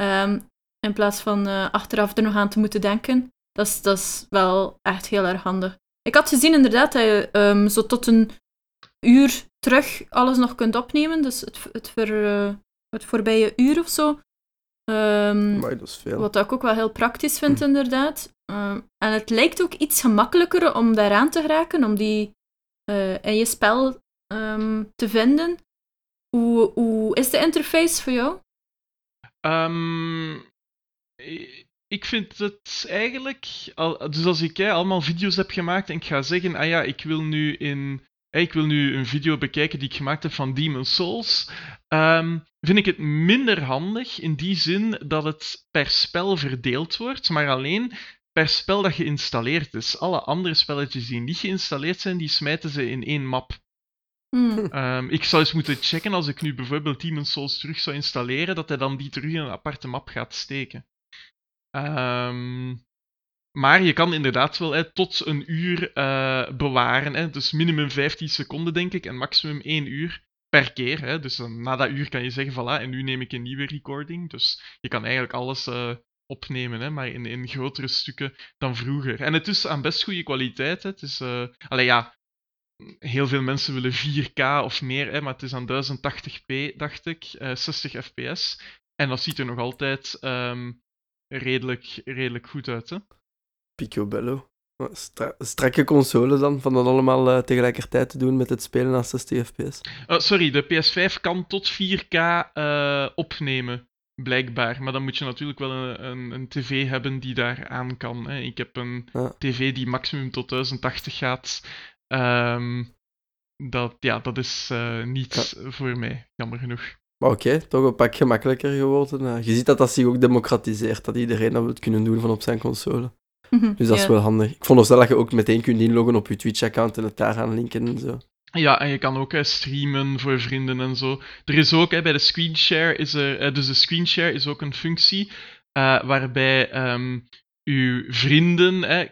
Ehm, in plaats van eh, achteraf er nog aan te moeten denken. Dat is, dat is wel echt heel erg handig. Ik had gezien inderdaad dat je ehm, zo tot een uur terug alles nog kunt opnemen, dus het, het, eh, het voorbije uur of zo. Ehm, Maar dat is veel. wat ik ook wel heel praktisch vind, inderdaad. Ehm, en het lijkt ook iets gemakkelijker om daaraan te geraken, om die eh, in je spel ehm, te vinden. Hoe, hoe is de interface voor jou? Ehm, ik vind het eigenlijk, al, dus als ik hè, allemaal video's heb gemaakt en ik ga zeggen, ah ja, ik wil nu in, ik wil nu een video bekijken die ik gemaakt heb van Demon's Souls, ehm, vind ik het minder handig in die zin dat het per spel verdeeld wordt, maar alleen per spel dat geïnstalleerd is. Alle andere spelletjes die niet geïnstalleerd zijn, die smijten ze in één map. Hmm. <laughs> Ehm, ik zou eens moeten checken als ik nu bijvoorbeeld Demon's Souls terug zou installeren, dat hij dan die terug in een aparte map gaat steken. Ehm, maar je kan inderdaad wel hè, tot een uur eh, bewaren. Hè, dus minimum 15 seconden, denk ik, en maximum 1 uur per keer. Hè. Dus na dat uur kan je zeggen, voilà, en nu neem ik een nieuwe recording. Dus je kan eigenlijk alles eh, opnemen, hè, maar in, in grotere stukken dan vroeger. En het is aan best goede kwaliteit. Hè. Het is, eh ja, heel veel mensen willen 4K of meer, hè, maar het is aan 1080p, dacht ik, eh 60 fps. En dat ziet er nog altijd ehm, redelijk, redelijk goed uit. Hè? Picobello. Stra strakke console dan, van dat allemaal eh, tegelijkertijd te doen met het spelen aan 60 fps. Sorry, de PS5 kan tot 4K eh, opnemen, blijkbaar. Maar dan moet je natuurlijk wel een, een, een tv hebben die daar aan kan. Hè. Ik heb een Ja. tv die maximum tot 1080 gaat. Ehm, dat, ja, dat is eh, niet voor mij, jammer genoeg. Maar oké, toch een pak gemakkelijker geworden. Je ziet dat dat zich ook democratiseert, dat iedereen dat wil kunnen doen van op zijn console. Dus dat is wel handig. Ik vond het wel dat je ook meteen kunt inloggen op je Twitch-account en het daar aan linken en zo. Ja, en je kan ook eh, streamen voor vrienden en zo. Er is ook hè, bij de screenshare, is er, eh, dus de screenshare is ook een functie eh, waarbij ehm, uw vrienden hè,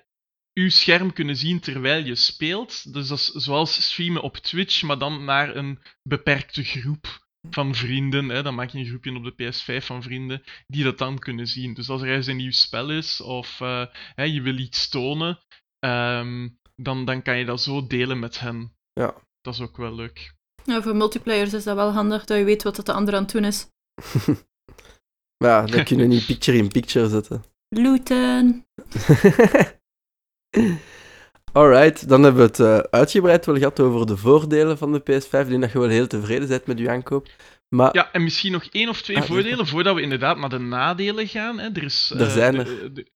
uw scherm kunnen zien terwijl je speelt. Dus dat is zoals streamen op Twitch, maar dan naar een beperkte groep van vrienden. Hè. Dan maak je een groepje op de PS5 van vrienden die dat dan kunnen zien. Dus als er eens een nieuw spel is of eh, hè, je wil iets tonen, ehm, dan, dan kan je dat zo delen met hen. Ja. Dat is ook wel leuk. Ja, voor multiplayers is dat wel handig, dat je weet wat dat de ander aan het doen is. <laughs> Maar ja, dat kunnen we niet picture-in-picture zetten. Looten. <laughs> Alright, dan hebben we het eh, uitgebreid wel gehad over de voordelen van de PS5. Ik denk dat je wel heel tevreden bent met je aankoop. Maar Ja, en misschien nog één of twee Ah, voordelen voordat we inderdaad naar de nadelen gaan. Hè. Er, is, Er eh, zijn de- er. de-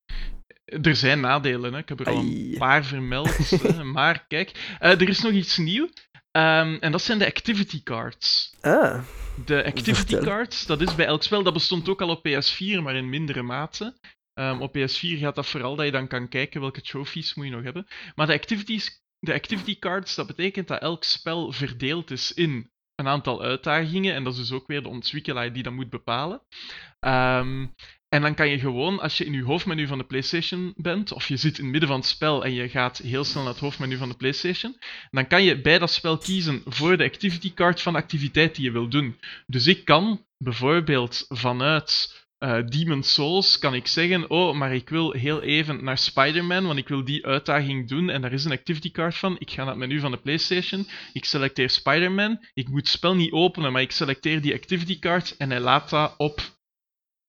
er zijn nadelen, hè. ik heb er al een paar vermeld. <laughs> Maar kijk, eh, er is nog iets nieuw. Ehm, en dat zijn de activity cards. ah, De activity Vertel. cards, dat is bij elk spel, dat bestond ook al op PS4, maar in mindere mate. Ehm, op PS4 gaat dat vooral dat je dan kan kijken welke trophies moet je nog hebben. Maar de, activities, de activity cards, dat betekent dat elk spel verdeeld is in een aantal uitdagingen. En dat is dus ook weer de ontwikkelaar die dat moet bepalen. Ehm, en dan kan je gewoon, als je in je hoofdmenu van de PlayStation bent, of je zit in het midden van het spel en je gaat heel snel naar het hoofdmenu van de PlayStation, dan kan je bij dat spel kiezen voor de activity card van de activiteit die je wil doen. Dus ik kan bijvoorbeeld vanuit eh Demon's Souls kan ik zeggen, oh, maar ik wil heel even naar Spider-Man, want ik wil die uitdaging doen en daar is een activity card van. Ik ga naar het menu van de PlayStation, ik selecteer Spider-Man, ik moet het spel niet openen, maar ik selecteer die activity card en hij laat dat op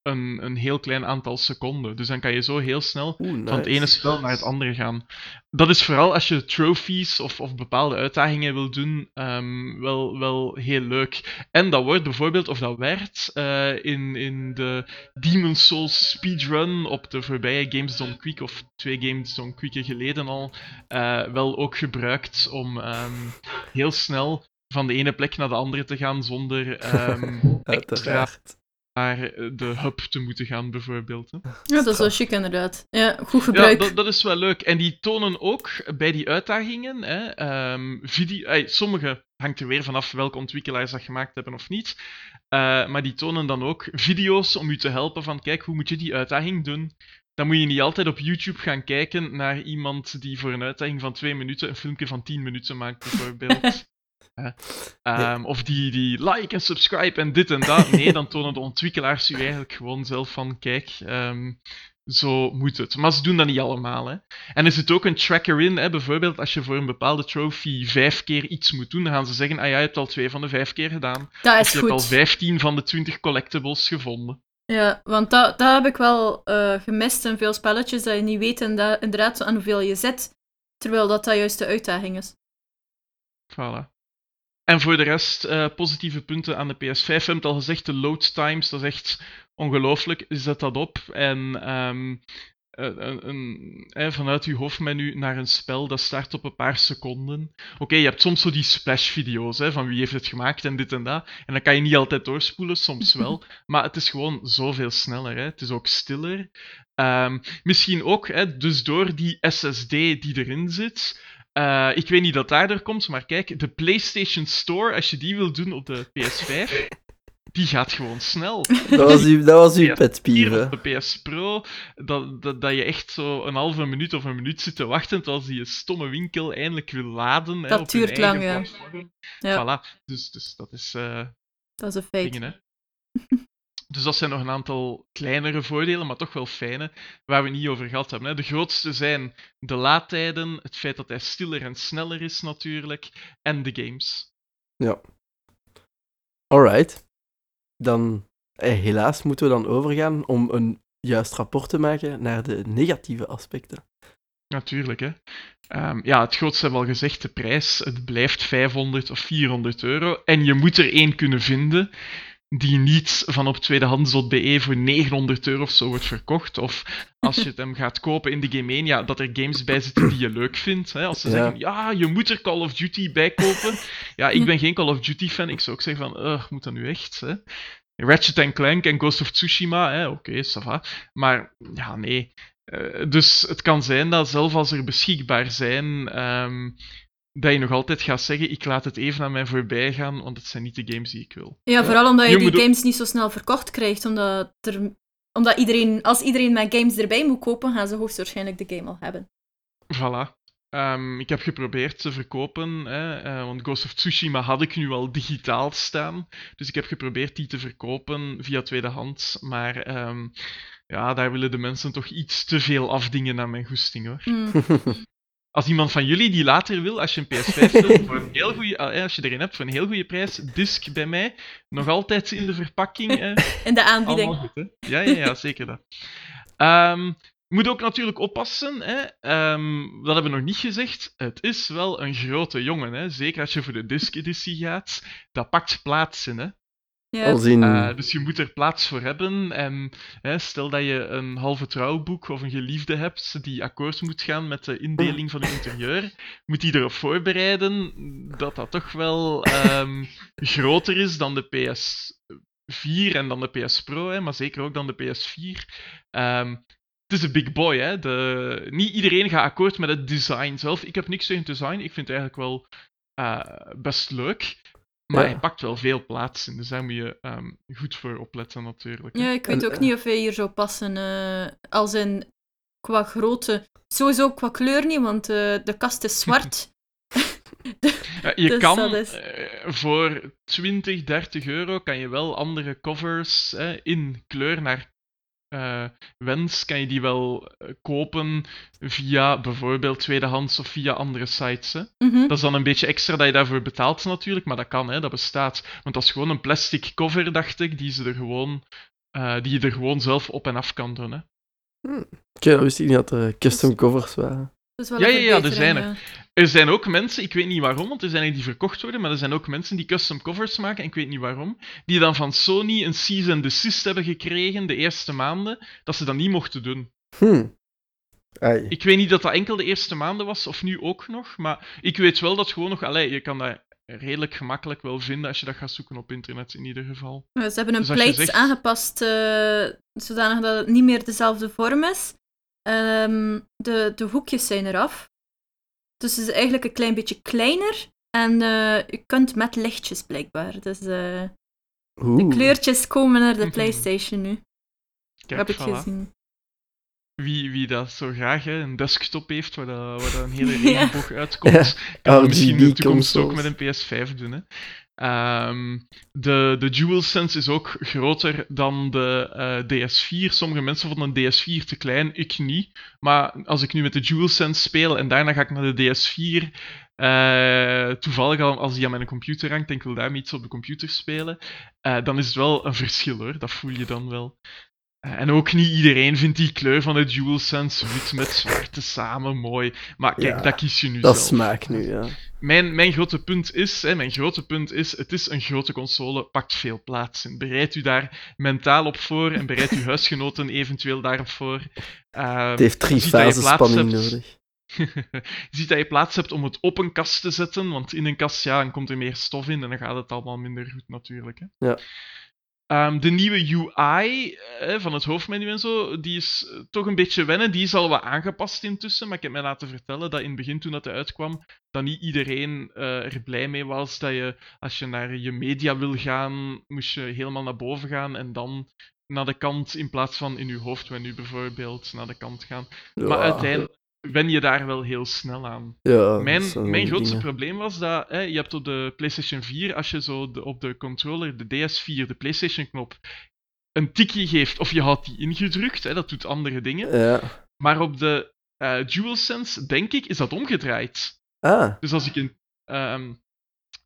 een, een heel klein aantal seconden. Dus dan kan je zo heel snel oeh, nice. van het ene spel naar het andere gaan. Dat is vooral als je trophies of, of bepaalde uitdagingen wil doen, ehm, wel, wel heel leuk. En dat wordt bijvoorbeeld, of dat werd, eh, in, in de Demon's Souls speedrun op de voorbije Games Done Quick, of twee Games Done Quicken geleden al, eh, wel ook gebruikt om ehm, heel snel van de ene plek naar de andere te gaan zonder ehm, <laughs> extra. Naar eh, de hub te moeten gaan, bijvoorbeeld. Hè. Ja, dat is wel chic inderdaad. Ja, goed Ja, gebruik. dat, dat is wel leuk. En die tonen ook bij die uitdagingen. Hè, ehm, video, sommige hangt er weer vanaf welke ontwikkelaars dat gemaakt hebben of niet. Eh, maar die tonen dan ook video's om u te helpen van kijk, hoe moet je die uitdaging doen? Dan moet je niet altijd op YouTube gaan kijken naar iemand die voor een uitdaging van twee minuten een filmpje van 10 minuten maakt, bijvoorbeeld. <laughs> Hè. Ehm, Of die, die like en subscribe en dit en dat. Nee, dan tonen de ontwikkelaars u eigenlijk gewoon zelf van kijk, ehm, zo moet het. Maar ze doen dat niet allemaal. Hè. En er zit ook een tracker in. Hè. Bijvoorbeeld als je voor een bepaalde trophy vijf keer iets moet doen, dan gaan ze zeggen, ah ja, je hebt al twee van de vijf keer gedaan. dat Of is je hebt al. 15 van de 20 collectibles gevonden. Ja, want dat, dat heb ik wel eh, gemist in veel spelletjes, dat je niet weet inderdaad aan hoeveel je zit, terwijl dat dat juist de uitdaging is. Voilà. En voor de rest, eh, positieve punten aan de PS5. We hebben het al gezegd, de load times, dat is echt ongelooflijk. Zet dat op en ehm, eh, een, een- vanuit je hoofdmenu naar een spel, dat start op een paar seconden. Oké, je hebt soms zo die splash-video's hè, van wie heeft het gemaakt en dit en dat. En dan kan je niet altijd doorspoelen, soms <laughs> wel. maar het is gewoon zoveel sneller. Hè. Het is ook stiller. Ehm, misschien ook, hè, dus door die SSD die erin zit. Eh, ik weet niet dat daardoor komt, maar kijk, de PlayStation Store, als je die wil doen op de PS5, die gaat gewoon snel. Dat was uw, dat was uw pet hè. op de PS Pro, dat, dat, dat je echt zo een halve minuut of een minuut zit te wachten terwijl die stomme winkel eindelijk wil laden. hè, Dat op hun duurt lang, ja. Ja, Voilà, dus, dus dat is eh, dat is een feit. dingen, hè. Dus dat zijn nog een aantal kleinere voordelen, maar toch wel fijne, waar we niet over gehad hebben. Hè. De grootste zijn de laadtijden, het feit dat hij stiller en sneller is natuurlijk, en de games. Ja. Alright. Dan, eh, helaas moeten we dan overgaan om een juist rapport te maken naar de negatieve aspecten. Natuurlijk, hè. Ehm, ja, het grootste hebben we al gezegd, de prijs. Het blijft 500 of 400 euro. En je moet er één kunnen vinden die niet van op tweedehands.be voor 900 euro of zo wordt verkocht. Of als je het hem gaat kopen in de Game Mania, dat er games bij zitten die je leuk vindt. Hè? Als ze Ja. zeggen, ja, je moet er Call of Duty bij kopen. Ja, ik ben geen Call of Duty fan. Ik zou ook zeggen van, "Ugh, moet dat nu echt? Hè? Ratchet Clank en Ghost of Tsushima, oké, ça va. Maar ja, nee. Eh, dus het kan zijn dat zelfs als er beschikbaar zijn, ehm, dat je nog altijd gaat zeggen, ik laat het even aan mij voorbij gaan, want het zijn niet de games die ik wil. Ja, vooral omdat je, Je die ook- games niet zo snel verkocht krijgt. Omdat, er, omdat iedereen, als iedereen met games erbij moet kopen, gaan ze hoogstwaarschijnlijk de game al hebben. Voilà. Ehm, ik heb geprobeerd te verkopen, hè, eh, want Ghost of Tsushima had ik nu al digitaal staan. Dus ik heb geprobeerd die te verkopen via tweedehands. Maar ehm, ja, daar willen de mensen toch iets te veel afdingen aan mijn goesting hoor. Mm. <laughs> Als iemand van jullie die later wil, als je een PS5 wil, <laughs> voor een heel goede, als je erin hebt voor een heel goede prijs, disc bij mij, nog altijd in de verpakking. eh, <laughs> In de aanbieding. goed? Ja, ja, ja, zeker dat. Je moet ook natuurlijk oppassen, hè. Ehm, dat hebben we nog niet gezegd. Het is wel een grote jongen, hè. zeker als je voor de disc-editie gaat. Dat pakt plaats in, hè. Ja. Als in... Eh, dus je moet er plaats voor hebben. En hè, stel dat je een halve trouwboek of een geliefde hebt die akkoord moet gaan met de indeling van je interieur, moet die erop voorbereiden dat dat toch wel ehm, groter is dan de PS4 en dan de PS Pro, hè, maar zeker ook dan de PS4. Ehm, het is een big boy, hè. De... Niet iedereen gaat akkoord met het design zelf. Ik heb niks tegen het design. Ik vind het eigenlijk wel eh, best leuk. Maar Ja. hij pakt wel veel plaats in, dus daar moet je ehm, goed voor opletten natuurlijk. hè. Ja, ik weet En, ook eh, niet of hij hier zou passen. eh, als in qua grootte. Sowieso qua kleur niet, want eh, de kast is zwart. <laughs> <laughs> Ja, je dus kan is- eh, voor 20, 30 euro kan je wel andere covers hè, in kleur naar eh, wens, kan je die wel eh, kopen via bijvoorbeeld tweedehands of via andere sites. Hè. Mhm. Dat is dan een beetje extra dat je daarvoor betaalt natuurlijk, maar dat kan, hè, dat bestaat. Want dat is gewoon een plastic cover, dacht ik, die, ze er gewoon, eh, die je er gewoon zelf op en af kan doen. Hè. Oké, dat wist ik niet dat er custom covers waren. Dat is wel Ja, ja, ja, er zijn er. ja. Er zijn ook mensen, ik weet niet waarom, want er zijn er die verkocht worden, maar er zijn ook mensen die custom covers maken, en ik weet niet waarom, die dan van Sony een cease and desist hebben gekregen de eerste maanden, dat ze dat niet mochten doen. Hm. Ai. Ik weet niet dat dat enkel de eerste maanden was, of nu ook nog, maar ik weet wel dat gewoon nog, allee, je kan dat redelijk gemakkelijk wel vinden als je dat gaat zoeken op internet in ieder geval. Ze hebben een Dus plates zegt- aangepast eh, zodanig dat het niet meer dezelfde vorm is. Ehm, de, de hoekjes zijn eraf. Dus het is eigenlijk een klein beetje kleiner. En eh, je kunt met lichtjes blijkbaar. Dus eh, de kleurtjes komen naar de Mhm. PlayStation nu. Kijk, heb ik voilà. gezien. Wie, wie dat zo graag hè, een desktop heeft waar, dat, waar dat een <laughs> hele Ja. regenboog uitkomt, kan dat misschien in de toekomst ook met een PS5 doen. Hè. Ehm, de, de DualSense is ook groter dan de eh, DS4. Sommige mensen vonden een DS4 te klein, ik niet. Maar als ik nu met de DualSense speel en daarna ga ik naar de DS4, eh, toevallig al als die aan mijn computer hangt en ik wil daarmee iets op de computer spelen, eh, dan is het wel een verschil hoor. Dat voel je dan wel. En ook niet iedereen vindt die kleur van de DualSense wit met zwarte samen mooi. Maar kijk, Ja, dat kies je nu Dat zelf. smaak nu, ja. Mijn, mijn grote punt is, hè, mijn grote punt is, het is een grote console, pakt veel plaats in. Bereid u daar mentaal op voor en bereid uw <laughs> huisgenoten eventueel daarop voor. Ehm, Het heeft drie fases plaats spanning hebt- nodig. je <laughs> ziet dat je plaats hebt om het op een kast te zetten, want in een kast ja, dan komt er meer stof in en dan gaat het allemaal minder goed natuurlijk. Hè. Ja. Ehm, de nieuwe UI eh, van het hoofdmenu en zo, die is eh, toch een beetje wennen. Die is al wat aangepast intussen, maar ik heb mij laten vertellen dat in het begin toen dat hij uitkwam, dat niet iedereen eh, er blij mee was. Dat je, als je naar je media wil gaan, moest je helemaal naar boven gaan en dan naar de kant in plaats van in je hoofdmenu bijvoorbeeld naar de kant gaan. Maar uiteindelijk wen je daar wel heel snel aan. Ja, Mijn, mijn grootste dingen. probleem was dat hè, je hebt op de PlayStation 4, als je zo de, op de controller de DS4, de PlayStation-knop, een tikje geeft of je houdt die ingedrukt, hè, dat doet andere dingen. Ja. Maar op de eh DualSense, denk ik, is dat omgedraaid. Ah, Dus als ik een, ehm,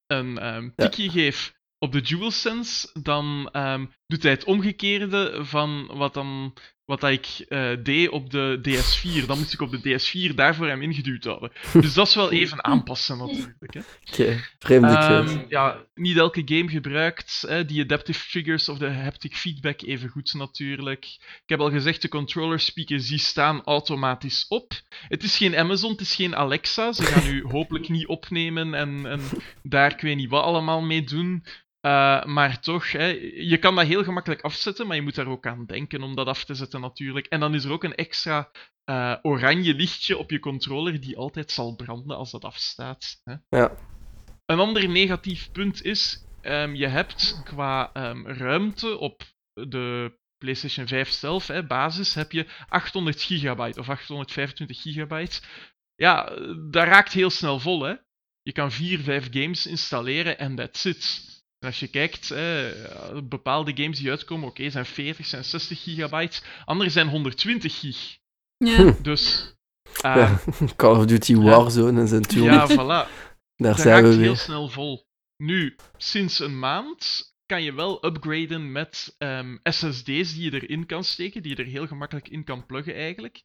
een ehm, tikje geef op de DualSense, dan ehm, doet hij het omgekeerde van wat, dan, wat dat ik eh, deed op de DS4. Dan moest ik op de DS4 daarvoor hem ingeduwd houden. <laughs> Dus dat is wel even aanpassen natuurlijk. Oké. Vreemde Ehm, ja, niet elke game gebruikt hè, die adaptive triggers of de haptic feedback even goed natuurlijk. Ik heb al gezegd, de controller speakers die staan automatisch op. Het is geen Amazon, het is geen Alexa. Ze gaan <laughs> u hopelijk niet opnemen en, en daar ik weet niet wat allemaal mee doen. Uh, maar toch, hè, je kan dat heel gemakkelijk afzetten, maar je moet daar ook aan denken om dat af te zetten natuurlijk. En dan is er ook een extra uh, oranje lichtje op je controller die altijd zal branden als dat afstaat. Hè. Ja. Een ander negatief punt is, um, je hebt qua um, ruimte op de PlayStation 5 zelf, hè, basis, heb je 800 gigabyte of 825 gigabyte. Ja, dat raakt heel snel vol. Hè. Je kan 4, 5 games installeren en that's it. En als je kijkt, eh, bepaalde games die uitkomen, oké, okay, zijn 40, zijn 60 gigabyte. Andere zijn 120 gig. Ja. Dus... Uh, ja, <laughs> Call of Duty Warzone en zijn 200. Ja, voilà. <laughs> Daar dat zijn raakt we heel weer. snel vol. Nu, sinds een maand kan je wel upgraden met um, SSD's die je erin kan steken, die je er heel gemakkelijk in kan pluggen eigenlijk.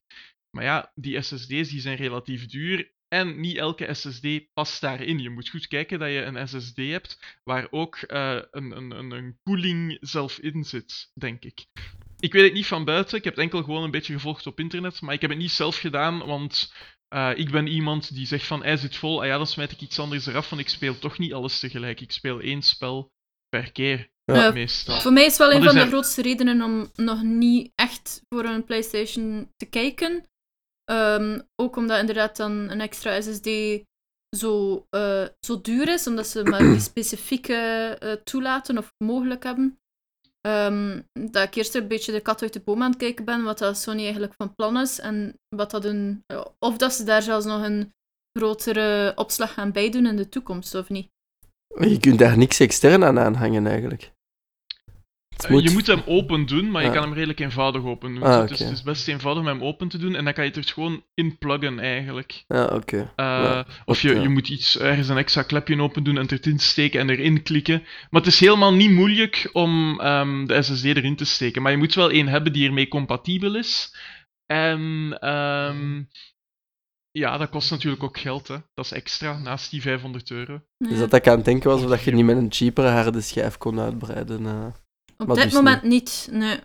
Maar ja, die SSD's die zijn relatief duur en niet elke SSD past daarin. Je moet goed kijken dat je een SSD hebt waar ook uh, een, een, een koeling zelf in zit, denk ik. Ik weet het niet van buiten, ik heb het enkel gewoon een beetje gevolgd op internet, maar ik heb het niet zelf gedaan, want uh, ik ben iemand die zegt van hij zit vol, ah ja, dan smijt ik iets anders eraf, want ik speel toch niet alles tegelijk. Ik speel één spel per keer, Ja. meestal. Voor mij is wel een van de grootste redenen om nog niet echt voor een PlayStation te kijken. Ehm, ook omdat inderdaad dan een extra SSD zo, eh, zo duur is, omdat ze maar die <clears throat> specifieke eh, toelaten of mogelijk hebben. Ehm, dat ik eerst een beetje de kat uit de boom aan het kijken ben, wat dat Sony eigenlijk van plan is. En wat dat een, of dat ze daar zelfs nog een grotere opslag gaan bijdoen in de toekomst, of niet. Je kunt daar niks extern aan aanhangen eigenlijk. Het Eh, Je moet hem open doen, maar je kan hem redelijk eenvoudig open doen. Ah, Dus het is best eenvoudig om hem open te doen en dan kan je het er gewoon in pluggen eigenlijk. Ja, oké. Uh, Ja, of je, ja. je moet iets, ergens een extra klepje open doen en het erin steken en erin klikken. Maar het is helemaal niet moeilijk om ehm, de SSD erin te steken. Maar je moet wel één hebben die ermee compatibel is. En ehm, ja, dat kost natuurlijk ook geld. Hè. Dat is extra, naast die 500 euro. Dus dat ik aan het denken was of dat je niet met een cheapere harde schijf kon uitbreiden. eh. Op maar dit dus moment niet, nee.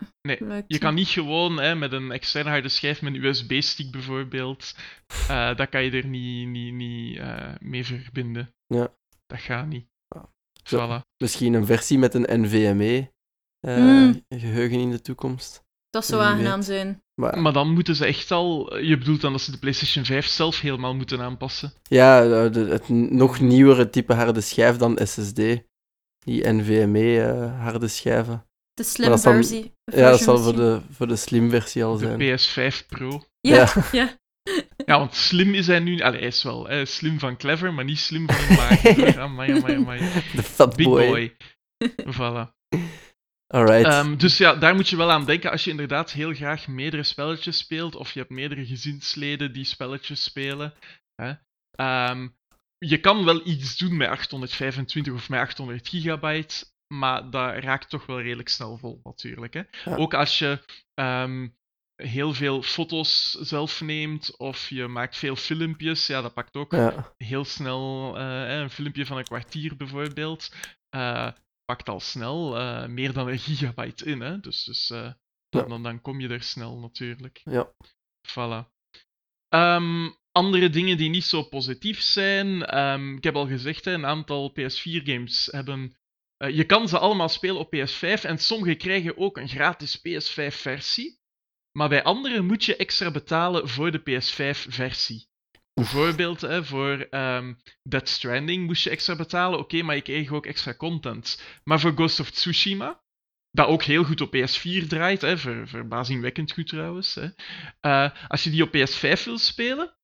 Je kan niet gewoon hè, met een externe harde schijf, met een USB-stick bijvoorbeeld, eh dat kan je er niet, niet, niet eh, mee verbinden. Ja. Dat gaat niet. Ah. Zo. Voilà. Misschien een versie met een NVMe eh, Hmm. geheugen in de toekomst. Dat zou aangenaam zijn. Maar, Maar dan moeten ze echt al. Je bedoelt dan dat ze de PlayStation 5 zelf helemaal moeten aanpassen. ja, de- het nog nieuwere type harde schijf dan SSD. Die NVMe eh, harde schijven. De slim dat zal- versie. Ja, dat zal voor de, voor de slim versie al De zijn. PS5 Pro. Ja, Ja. <laughs> ja. Ja, want slim is hij nu. Allee, hij is wel hè, slim van clever, maar niet slim van maag. <laughs> amai, amai, amai. De fat Big boy. boy. Voilà. Alright. Ehm, dus ja, daar moet je wel aan denken als je inderdaad heel graag meerdere spelletjes speelt, of je hebt meerdere gezinsleden die spelletjes spelen. Hè. Ehm, je kan wel iets doen met 825 of met 800 gigabyte, maar dat raakt toch wel redelijk snel vol, natuurlijk. Hè. Ja. Ook als je ehm, heel veel foto's zelf neemt, of je maakt veel filmpjes, ja, dat pakt ook ja. heel snel eh, een filmpje van een kwartier bijvoorbeeld. eh, pakt al snel eh, meer dan een <laughs> gigabyte in. Hè? Dus, dus Ja. dan, dan kom je er snel natuurlijk. Ja. Voilà. Ehm, andere dingen die niet zo positief zijn. ehm, ik heb al gezegd, hè, een aantal PS4-games hebben. Eh, je kan ze allemaal spelen op PS5 en sommige krijgen ook een gratis PS5-versie. Maar bij andere moet je extra betalen voor de PS5-versie. Bijvoorbeeld hè, voor ehm Dead Stranding moest je extra betalen. Oké, maar je kreeg ook extra content. Maar voor Ghost of Tsushima, dat ook heel goed op PS4 draait, hè, ver, verbazingwekkend goed trouwens. Hè. eh, als je die op PS5 wil spelen,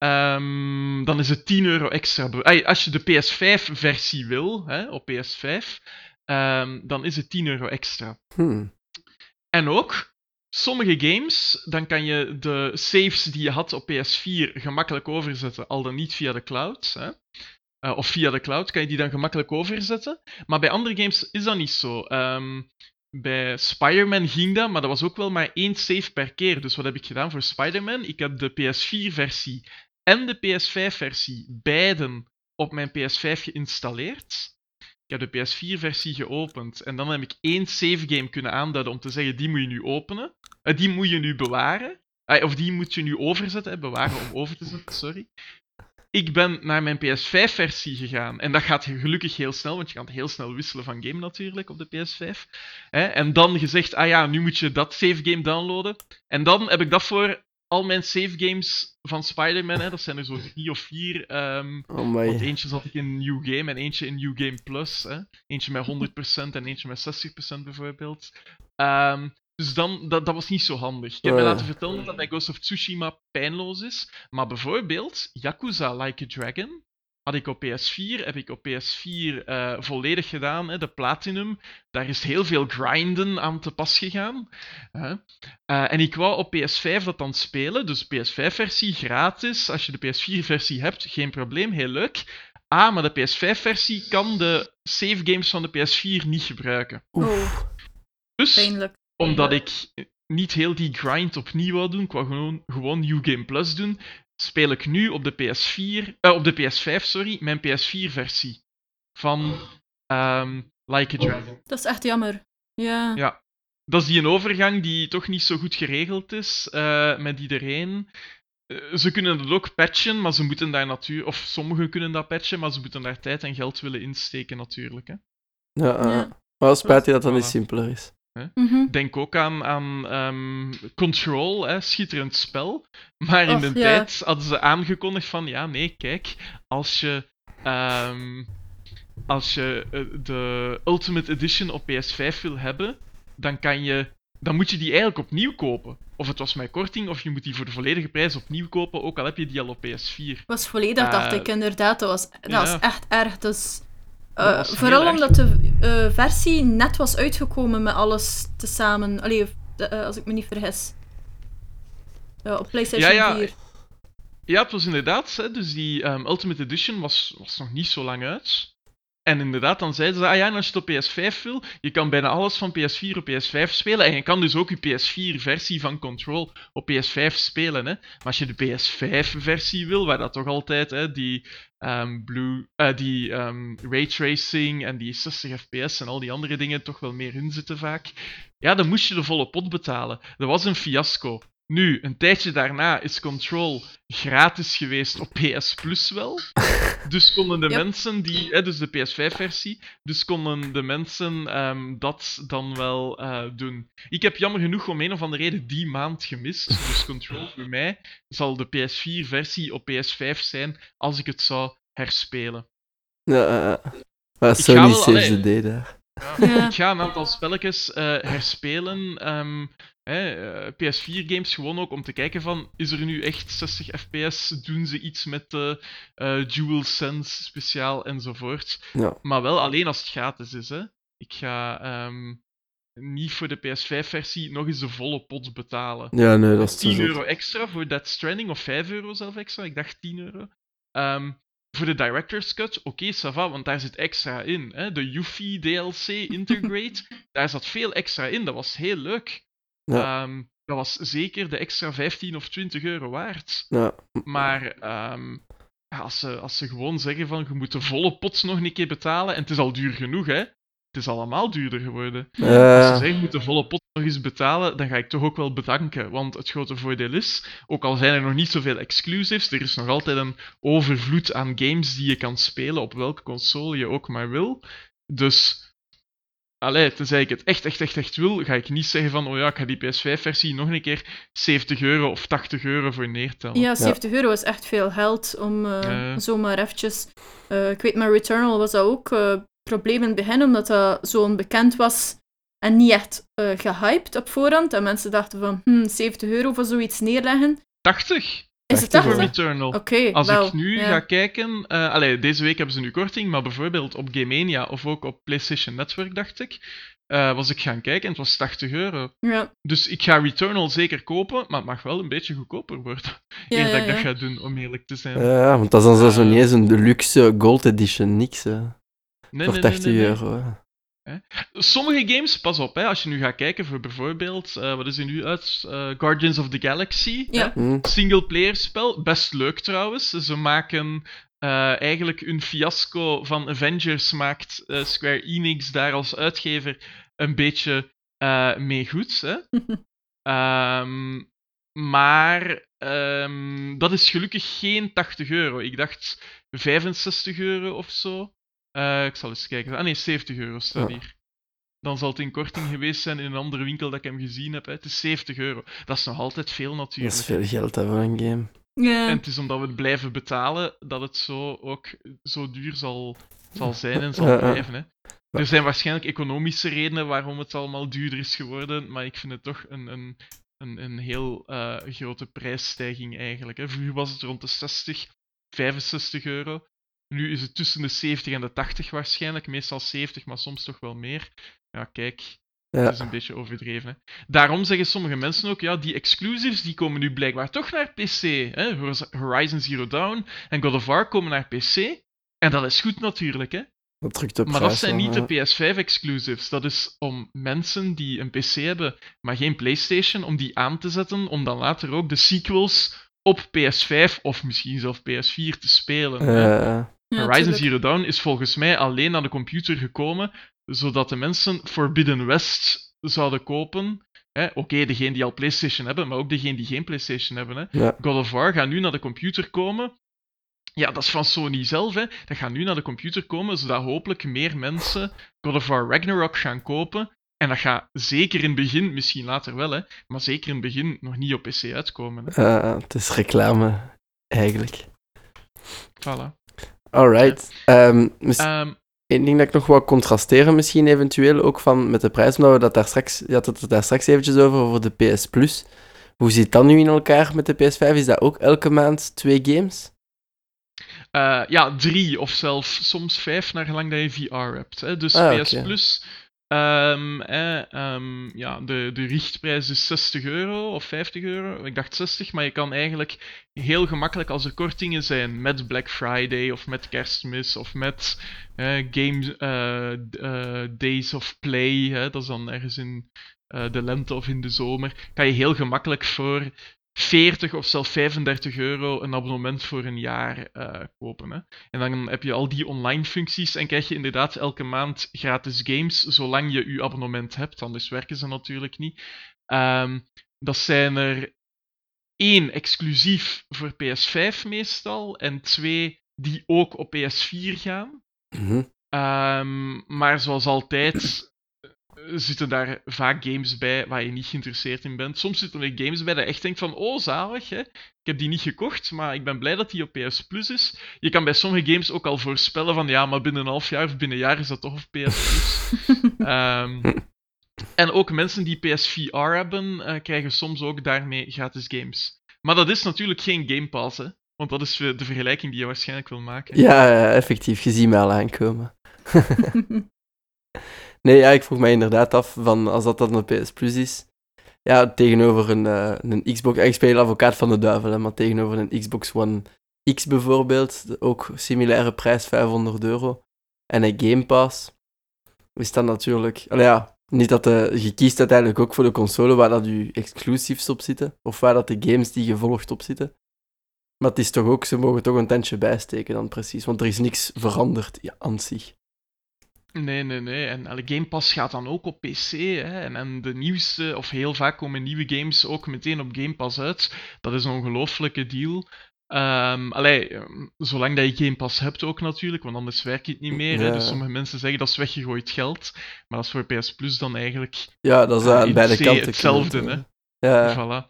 ehm, dan is het 10 euro extra. als je de PS5-versie wil hè, op PS5, ehm, dan is het 10 euro extra. Hmm. En ook, sommige games, dan kan je de saves die je had op PS4 gemakkelijk overzetten, al dan niet via de cloud. Hè? Uh, of via de cloud kan je die dan gemakkelijk overzetten. Maar bij andere games is dat niet zo. Um, bij Spider-Man ging dat, maar dat was ook wel maar één save per keer. Dus wat heb ik gedaan voor Spider-Man? Ik heb de PS4-versie en de PS5-versie beiden op mijn PS5 geïnstalleerd. Ik heb de PS4-versie geopend en dan heb ik één save game kunnen aanduiden om te zeggen: die moet je nu openen, uh, die moet je nu bewaren, uh, of die moet je nu overzetten, bewaren om over te zetten, sorry. Ik ben naar mijn PS5-versie gegaan en dat gaat gelukkig heel snel, want je kan heel snel wisselen van game natuurlijk op de PS5. Hè? En dan gezegd: ah ja, nu moet je dat save game downloaden. En dan heb ik dat voor al mijn save games van Spider-Man, dat zijn er zo drie of vier. Um, oh want eentje zat ik in New Game en eentje in New Game Plus. Hè. Eentje met 100% en eentje met 60% bijvoorbeeld. Um, dus dan, dat, dat was niet zo handig. Ik heb mij laten vertellen dat bij Ghost of Tsushima pijnloos is. Maar bijvoorbeeld, Yakuza Like a Dragon had ik op PS4, heb ik op PS4 uh, volledig gedaan, hè, de Platinum. Daar is heel veel grinden aan te pas gegaan. Hè. Uh, en ik wou op PS5 dat dan spelen, dus PS5-versie gratis. Als je de PS4-versie hebt, geen probleem, heel leuk. Ah, maar de PS5-versie kan de save games van de PS4 niet gebruiken. Oh. Dus, Pijnlijk. omdat ik niet heel die grind opnieuw wou doen, ik wou gewoon, gewoon New Game Plus doen, speel ik nu op de PS4, uh, op de PS5, sorry, mijn PS4-versie van um, Like a Dragon. Dat is echt jammer. Ja. Ja. Dat is die een overgang die toch niet zo goed geregeld is uh, met iedereen. Uh, ze kunnen dat ook patchen, maar ze moeten daar natuurlijk... Of sommigen kunnen dat patchen, maar ze moeten daar tijd en geld willen insteken natuurlijk. Hè. Ja, uh, ja. maar spijt je dat dat niet simpeler is. -hmm. Denk ook aan, aan um, Control, hè, schitterend spel. Maar in Och, de ja. tijd hadden ze aangekondigd van, ja, nee, kijk, als je, um, als je uh, de Ultimate Edition op PS5 wil hebben, dan, kan je, dan moet je die eigenlijk opnieuw kopen. Of het was met korting, of je moet die voor de volledige prijs opnieuw kopen, ook al heb je die al op PS4. was volledig, uh, dacht ik, inderdaad. Dat was, dat ja. was echt erg. Dus... Uh, vooral omdat de uh, versie net was uitgekomen met alles tezamen. Allee, de, uh, als ik me niet vergis. op PlayStation ja, ja. 4. Ja, het was inderdaad. Hè, dus die um, Ultimate Edition was, was nog niet zo lang uit. En inderdaad, dan zeiden ze, ah ja, als je het op PS5 wil, je kan bijna alles van PS4 op PS5 spelen. En je kan dus ook je PS4-versie van Control op PS5 spelen. Hè. Maar als je de PS5-versie wil, waar dat toch altijd hè, die, um, blue, uh, die um, raytracing en die 60 fps en al die andere dingen toch wel meer in zitten vaak, ja, dan moest je de volle pot betalen. Dat was een fiasco. Nu, een tijdje daarna is Control gratis geweest op PS Plus wel. Dus konden de yep. mensen die, hè, dus de PS5-versie, dus konden de mensen um, dat dan wel uh, doen. Ik heb jammer genoeg om een of andere reden die maand gemist. Dus Control voor mij zal de PS4-versie op PS5 zijn als ik het zou herspelen. Ja, uh, uh, Sony saves the day daar. Ja, ja. Ik ga een aantal spelletjes herspelen. Um, uh, PS4-games gewoon ook om te kijken van, is er nu echt 60 fps? Doen ze iets met de uh, DualSense speciaal enzovoort? Ja. Maar wel alleen als het gratis is. Hè. Ik ga um, niet voor de PS5-versie nog eens de volle pot betalen. Ja, nee, dat is 10 euro extra voor Dead Stranding, of 5 euro zelf extra. Ik dacht 10 euro. Um, voor de Director's Cut, oké, okay, ça va, want daar zit extra in. Hè. De Yuffie DLC Integrate, <laughs> daar zat veel extra in. Dat was heel leuk. Ja. Um, dat was zeker de extra 15 of 20 euro waard. Ja. Maar um, ja, als, ze, als ze gewoon zeggen van je moet de volle pot nog een keer betalen, en het is al duur genoeg, hè. Het is allemaal duurder geworden. Uh. Als ze zeggen je moet de volle pot nog eens betalen, dan ga ik toch ook wel bedanken. Want het grote voordeel is, ook al zijn er nog niet zoveel exclusives, er is nog altijd een overvloed aan games die je kan spelen op welke console je ook maar wil. Dus Allee, tenzij ik het echt, echt, echt, echt wil, ga ik niet zeggen van, oh ja, ik ga die PS5-versie nog een keer 70 euro of 80 euro voor neertellen. Ja, 70 ja. euro is echt veel geld om uh, uh. zomaar eventjes... Uh, ik weet, met Returnal was dat ook uh, probleem in het begin, omdat dat zo onbekend was en niet echt gehyped op voorhand. En mensen dachten van, hm, 70 euro voor zoiets neerleggen. 80? Is het 80? Voor Returnal. Okay, Als wel, ik nu ja. ga kijken... Uh, allee, deze week hebben ze nu korting, maar bijvoorbeeld op Gamemania of ook op PlayStation Network, dacht ik, eh, was ik gaan kijken en het was 80 euro. Ja, Dus ik ga Returnal zeker kopen, maar het mag wel een beetje goedkoper worden. ja, Eer ja, dat ik dat ga doen, om eerlijk te zijn. Ja, want dat is dan nog Eh. niet eens een deluxe gold edition, niks. hè. Nee, voor nee, 80 nee, nee, nee. euro. hè. Sommige games, pas op, hè, als je nu gaat kijken voor bijvoorbeeld, eh, wat is er nu uit? Eh, Guardians of the Galaxy. Ja. Hm. Singleplayer spel, best leuk trouwens. Ze maken eh, eigenlijk een fiasco van Avengers, maakt Square Enix daar als uitgever een beetje eh, mee goed. Hè? <laughs> Ehm, maar ehm, dat is gelukkig geen 80 euro. Ik dacht 65 euro of zo. Eh, ik zal eens kijken. Ah nee, 70 euro staat Ja. hier. Dan zal het in korting geweest zijn in een andere winkel dat ik hem gezien heb. Hè. Het is 70 euro. Dat is nog altijd veel Dat natuurlijk. is veel geld hè, voor een game. Ja. En het is omdat we het blijven betalen dat het zo ook zo duur zal, zal zijn en zal blijven. Hè. Er zijn waarschijnlijk economische redenen waarom het allemaal duurder is geworden, maar ik vind het toch een, een, een, een heel eh, grote prijsstijging eigenlijk. Hè. Vroeger was het rond de 60, 65 euro. Nu is het tussen de 70 en de 80 waarschijnlijk, meestal 70, maar soms toch wel meer. Ja, kijk, Ja. het is een beetje overdreven. Hè. Daarom zeggen sommige mensen ook, ja, die exclusives die komen nu blijkbaar toch naar PC. Hè. Horizon Zero Dawn en God of War komen naar PC. En dat is goed natuurlijk, hè. Dat drukt op Maar dat zijn niet ja. de PS5 exclusives. Dat is om mensen die een PC hebben, maar geen PlayStation, om die aan te zetten, om dan later ook de sequels op PS5 of misschien zelfs PS4 te spelen. hè. Ja, Horizon tuurlijk. Zero Dawn is volgens mij alleen naar de computer gekomen, zodat de mensen Forbidden West zouden kopen. hè. Oké, degene die al PlayStation hebben, maar ook degene die geen PlayStation hebben. Hè. ja. God of War gaat nu naar de computer komen. Ja, dat is van Sony zelf. Hè. Dat gaat nu naar de computer komen, zodat hopelijk meer mensen God of War Ragnarok gaan kopen. En dat gaat zeker in het begin, misschien later wel, hè, maar zeker in het begin nog niet op PC uitkomen. Hè. Eh, het is reclame, eigenlijk. Voilà. Alright. Ehm, Eén ding dat ik nog wou contrasteren, misschien eventueel ook van met de prijs, omdat we dat daar straks, je had het daar straks eventjes over, over de PS Plus. Hoe zit dat nu in elkaar met de PS5? Is dat ook elke maand twee games? Eh, ja, drie of zelfs soms vijf, naar gelang dat je VR hebt. Hè. Dus Ah, PS. Plus, eh, ja, de, de richtprijs is 60 euro of 50 euro. Ik dacht 60, maar je kan eigenlijk heel gemakkelijk als er kortingen zijn met Black Friday of met Kerstmis of met eh, Game eh, Days of Play, hè, dat is dan ergens in eh, de lente of in de zomer, kan je heel gemakkelijk voor 40 of zelfs 35 euro een abonnement voor een jaar eh, kopen. Hè. En dan heb je al die online functies en krijg je inderdaad elke maand gratis games, zolang je je abonnement hebt. Anders werken ze natuurlijk niet. Ehm, dat zijn er één exclusief voor PS5 meestal en twee die ook op PS4 gaan. Mhm. Ehm, maar zoals altijd zitten daar vaak games bij waar je niet geïnteresseerd in bent. Soms zitten er games bij dat je echt denkt van, oh zalig, hè? ik heb die niet gekocht, maar ik ben blij dat die op PS Plus is. Je kan bij sommige games ook al voorspellen van, ja, maar binnen een half jaar of binnen een jaar is dat toch op PS Plus. <laughs> Ehm, en ook mensen die PSVR hebben, eh, krijgen soms ook daarmee gratis games. Maar dat is natuurlijk geen Game Pass, hè? Want dat is de vergelijking die je waarschijnlijk wil maken. Ja, ja, effectief. Je ziet mij al aankomen. <laughs> Nee, ja, ik vroeg mij inderdaad af van als dat dan een PS Plus is. Ja, tegenover een, eh, een Xbox. Ik speel advocaat van de duivel, hè, maar tegenover een Xbox One X bijvoorbeeld, ook similaire prijs 500 euro. En een Game Pass is dan natuurlijk. Ja, niet dat de, je kiest uiteindelijk ook voor de console waar dat je exclusives op zitten, of waar dat de games die je volgt op zitten. Maar het is toch ook, ze mogen toch een tandje bijsteken dan precies, want er is niks veranderd ja, aan zich. Nee, nee, nee. En alle Game Pass gaat dan ook op PC. Hè? En, en de nieuwste, of heel vaak komen nieuwe games ook meteen op Game Pass uit. Dat is een ongelofelijke deal. Ehm allee, ehm, zolang dat je Game Pass hebt ook natuurlijk, want anders werkt het niet meer. Ja. Dus sommige mensen zeggen dat is weggegooid geld. Maar dat is voor PS Plus dan eigenlijk Ja, dat is aan in beide kanten. hetzelfde, hè. Ja, Voilà.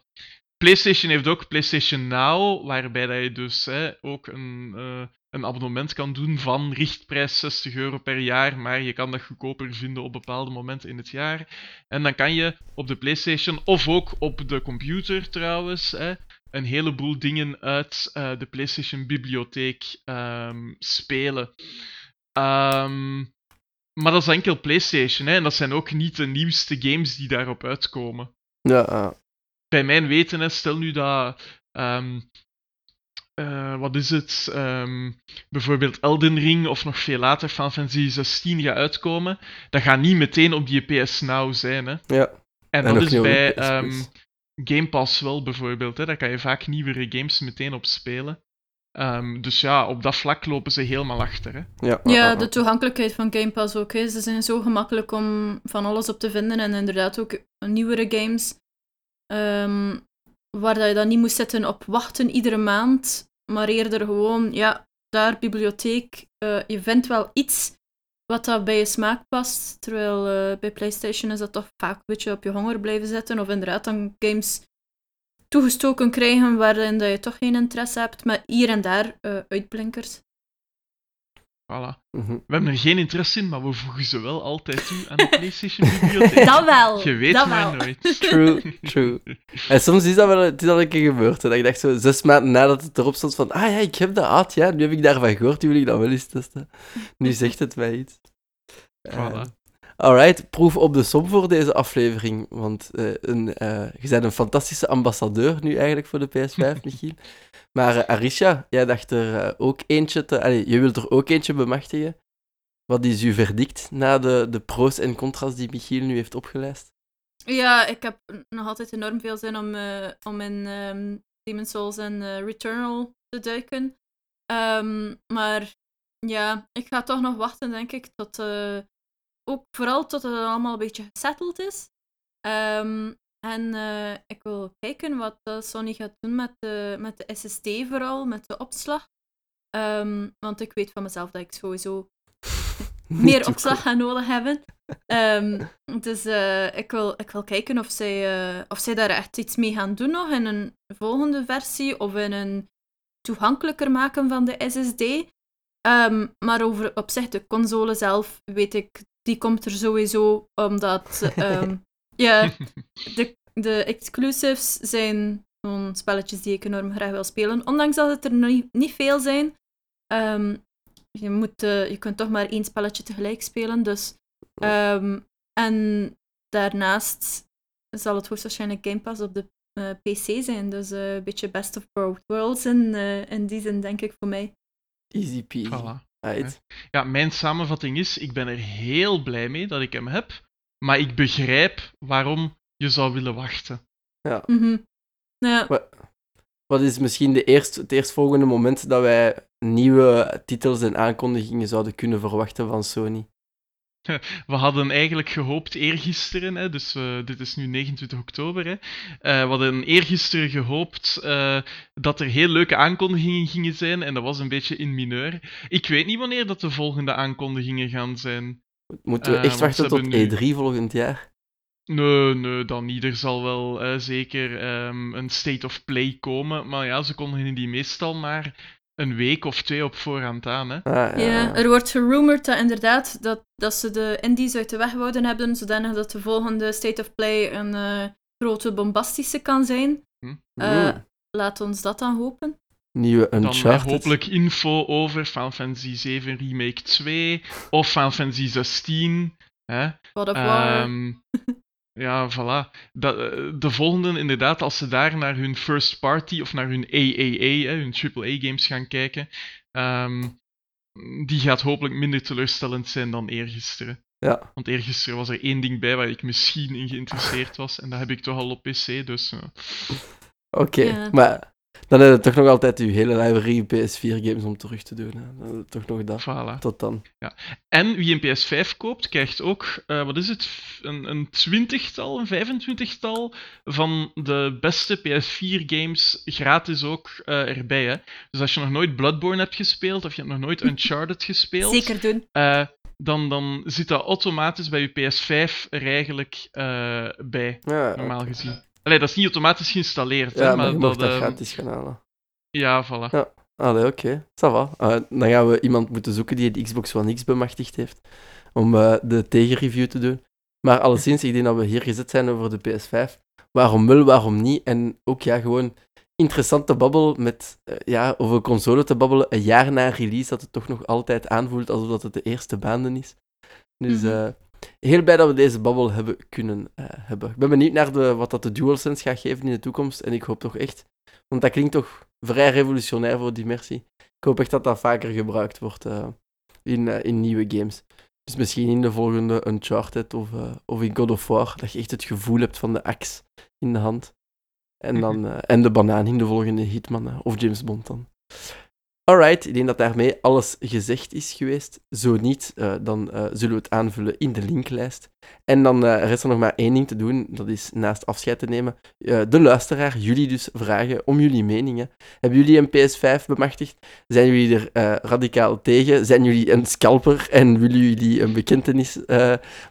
PlayStation heeft ook PlayStation Now, waarbij dat je dus hè, ook een, eh, een abonnement kan doen van richtprijs 60 euro per jaar, maar je kan dat goedkoper vinden op bepaalde momenten in het jaar. En dan kan je op de PlayStation of ook op de computer trouwens hè, een heleboel dingen uit eh, de PlayStation bibliotheek ehm, spelen. Ehm, maar dat is enkel PlayStation, hè, en dat zijn ook niet de nieuwste games die daarop uitkomen. Ja. Bij mijn weten, hè, stel nu dat. ehm, eh, wat is het? ehm, bijvoorbeeld Elden Ring of nog veel later Final Fantasy 16 gaat uitkomen. Dat gaat niet meteen op die PS Now zijn. Hè. ja. En, En dat is de bij ehm. Game Pass wel bijvoorbeeld. Hè. Daar kan je vaak nieuwere games meteen op spelen. Ehm, dus ja, op dat vlak lopen ze helemaal achter. Hè. Ja, ah, Ja, ah, de ah. toegankelijkheid van Game Pass ook. Hè. Ze zijn zo gemakkelijk om van alles op te vinden en inderdaad ook nieuwere games. ehm, waar je dan niet moet zitten op wachten iedere maand, maar eerder gewoon, ja, daar, bibliotheek. eh, je vindt wel iets wat dat bij je smaak past. Terwijl eh, bij PlayStation is dat toch vaak een beetje op je honger blijven zitten. Of inderdaad dan games toegestoken krijgen waarin dat je toch geen interesse hebt. Maar hier en daar eh, uitblinkers. Voilà. Mhm. We hebben er geen interesse in, maar we voegen ze wel altijd toe aan de <laughs> PlayStation-bibliotheek. <laughs> Dat wel. Je weet dat maar wel. nooit. <laughs> True, true. En soms is dat wel het is al een keer gebeurd. Hè, dat ik dacht zo zes maanden nadat het erop stond van ah ja, ik heb dat ja, nu heb ik daarvan gehoord, nu wil ik dat wel eens testen. Nu zegt het mij iets. Eh, Voilà. alright, proef op de som voor deze aflevering. Want eh, een, eh, je bent een fantastische ambassadeur nu eigenlijk voor de PS5, Michiel. Maar eh, Arisha, jij dacht er eh, ook eentje te... Allee, je wilt er ook eentje bemachtigen. Wat is uw verdict na de, de pro's en contra's die Michiel nu heeft opgelijst? Ja, ik heb nog altijd enorm veel zin om, eh, om in ehm Demon's Souls en Returnal te duiken. Ehm, maar ja, ik ga toch nog wachten, denk ik, tot... ook vooral tot het allemaal een beetje gesetteld is. Ehm, en eh, ik wil kijken wat eh, Sony gaat doen met de, met de SSD vooral, met de opslag. Ehm, want ik weet van mezelf dat ik sowieso <laughs> meer opslag gaan nodig hebben. Ehm, dus eh, ik, wil, ik wil kijken of zij, of zij daar echt iets mee gaan doen nog in een volgende versie of in een toegankelijker maken van de SSD. Ehm, maar over op zich de console zelf weet ik, die komt er sowieso omdat <laughs> ja, <laughs> de, de exclusives zijn gewoon spelletjes die ik enorm graag wil spelen. Ondanks dat het er niet, niet veel zijn. Ehm, je, moet, eh, je kunt toch maar één spelletje tegelijk spelen. Dus, ehm, en daarnaast zal het hoogstwaarschijnlijk Game Pass op de eh, PC zijn. Dus eh, een beetje best of both worlds in, eh, in die zin, denk ik, voor mij. Easy peasy. Voilà. Right. Ja, mijn samenvatting is: ik ben er heel blij mee dat ik hem heb, maar ik begrijp waarom je zou willen wachten. Mhm. Ja, Wat is misschien de eerst, het eerstvolgende moment dat wij nieuwe titels en aankondigingen zouden kunnen verwachten van Sony? <laughs> We hadden eigenlijk gehoopt eergisteren, hè, dus eh, dit is nu 29 oktober. Hè, eh, we hadden eergisteren gehoopt eh, dat er heel leuke aankondigingen gingen zijn en dat was een beetje in mineur. Ik weet niet wanneer dat de volgende aankondigingen gaan zijn. Moeten we Eh, echt wachten tot hebben nu- E3 volgend jaar? Nee, nee, dan niet. Er zal wel eh, zeker ehm, een state of play komen, maar ja, ze kondigen die meestal maar een week of twee op voorhand aan. Hè. Ah, ja, er wordt gerumored dat inderdaad dat, dat ze de indies uit de weg wouden hebben, zodanig dat de volgende State of Play een eh, grote bombastische kan zijn. Eh, Mm. laat ons dat dan hopen. Nieuwe Dan Uncharted. hopelijk info over Final Fantasy 7 Remake 2 of Final Fantasy 16. Hè. Of War. Ehm, <laughs> ja, voilà. Eh, de volgende, inderdaad, als ze daar naar hun first party of naar hun AAA, hè, hun AAA-games gaan kijken, ehm, die gaat hopelijk minder teleurstellend zijn dan eergisteren. Ja. Want eergisteren was er één ding bij waar ik misschien in geïnteresseerd was, en dat heb ik toch al op PC, dus... eh, Oké, Ja. maar dan heb je toch nog altijd uw hele library PS4-games om terug te doen. Hè. Dan- Toch nog dat. voilà. Tot dan. En wie een PS5 koopt, krijgt ook, eh, wat is het, een, een twintigtal, een vijfentwintigtal van de beste PS4-games gratis ook eh, erbij. Hè? Dus als je nog nooit Bloodborne hebt gespeeld, of je hebt nog nooit <laughs> Uncharted gespeeld, Zeker doen. eh, dan, dan zit dat automatisch bij je PS5 er eigenlijk eh, bij, Ja, normaal gezien. Allee, dat is niet automatisch geïnstalleerd, hè, ja maar, maar je mag dat ehm, gratis gaan halen. Ja, voilà. Ja. Allee, oké. Ça va. Eh, dan gaan we iemand moeten zoeken die de Xbox One X bemachtigd heeft. Om eh, de tegenreview te doen. Maar alleszins, ik denk dat we hier gezet zijn over de PS5. Waarom wel, waarom niet? En ook ja, gewoon interessante babbel met, eh, ja, over console te babbelen. Een jaar na release, dat het toch nog altijd aanvoelt alsof dat het de eerste maanden is. Dus eh, heel blij dat we deze babbel hebben kunnen eh, hebben. Ik ben benieuwd naar de, wat dat de DualSense gaat geven in de toekomst. En ik hoop toch echt, want dat klinkt toch vrij revolutionair voor Dimersie. Ik hoop echt dat dat vaker gebruikt wordt eh, in, eh, in nieuwe games. Dus misschien in de volgende Uncharted of, of in God of War, dat je echt het gevoel hebt van de axe in de hand. En, dan, eh, en de banaan in de volgende Hitman of James Bond dan. Alright, ik denk dat daarmee alles gezegd is geweest. Zo niet, eh, dan eh, zullen we het aanvullen in de linklijst. En dan eh, rest er nog maar één ding te doen, dat is naast afscheid te nemen, de luisteraar, jullie dus vragen om jullie meningen. Hebben jullie een PS5 bemachtigd? Zijn jullie er radicaal tegen? Zijn jullie een scalper en willen jullie een bekentenis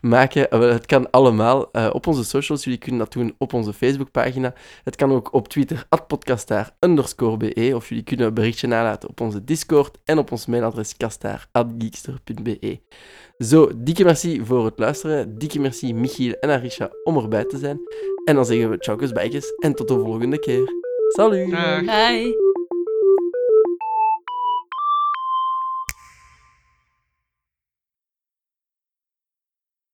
maken? Het kan allemaal op onze socials. Jullie kunnen dat doen op onze Facebookpagina. Het kan ook op Twitter, kastaar be. Of jullie kunnen een berichtje nalaten op onze Discord en op ons mailadres kastaar.geekster.be. Zo, dikke merci voor het luisteren. Dikke merci Michiel en Arisha om erbij te zijn. En dan zeggen we tjaukes bijkes en tot de volgende keer. Salut! Dag. Bye.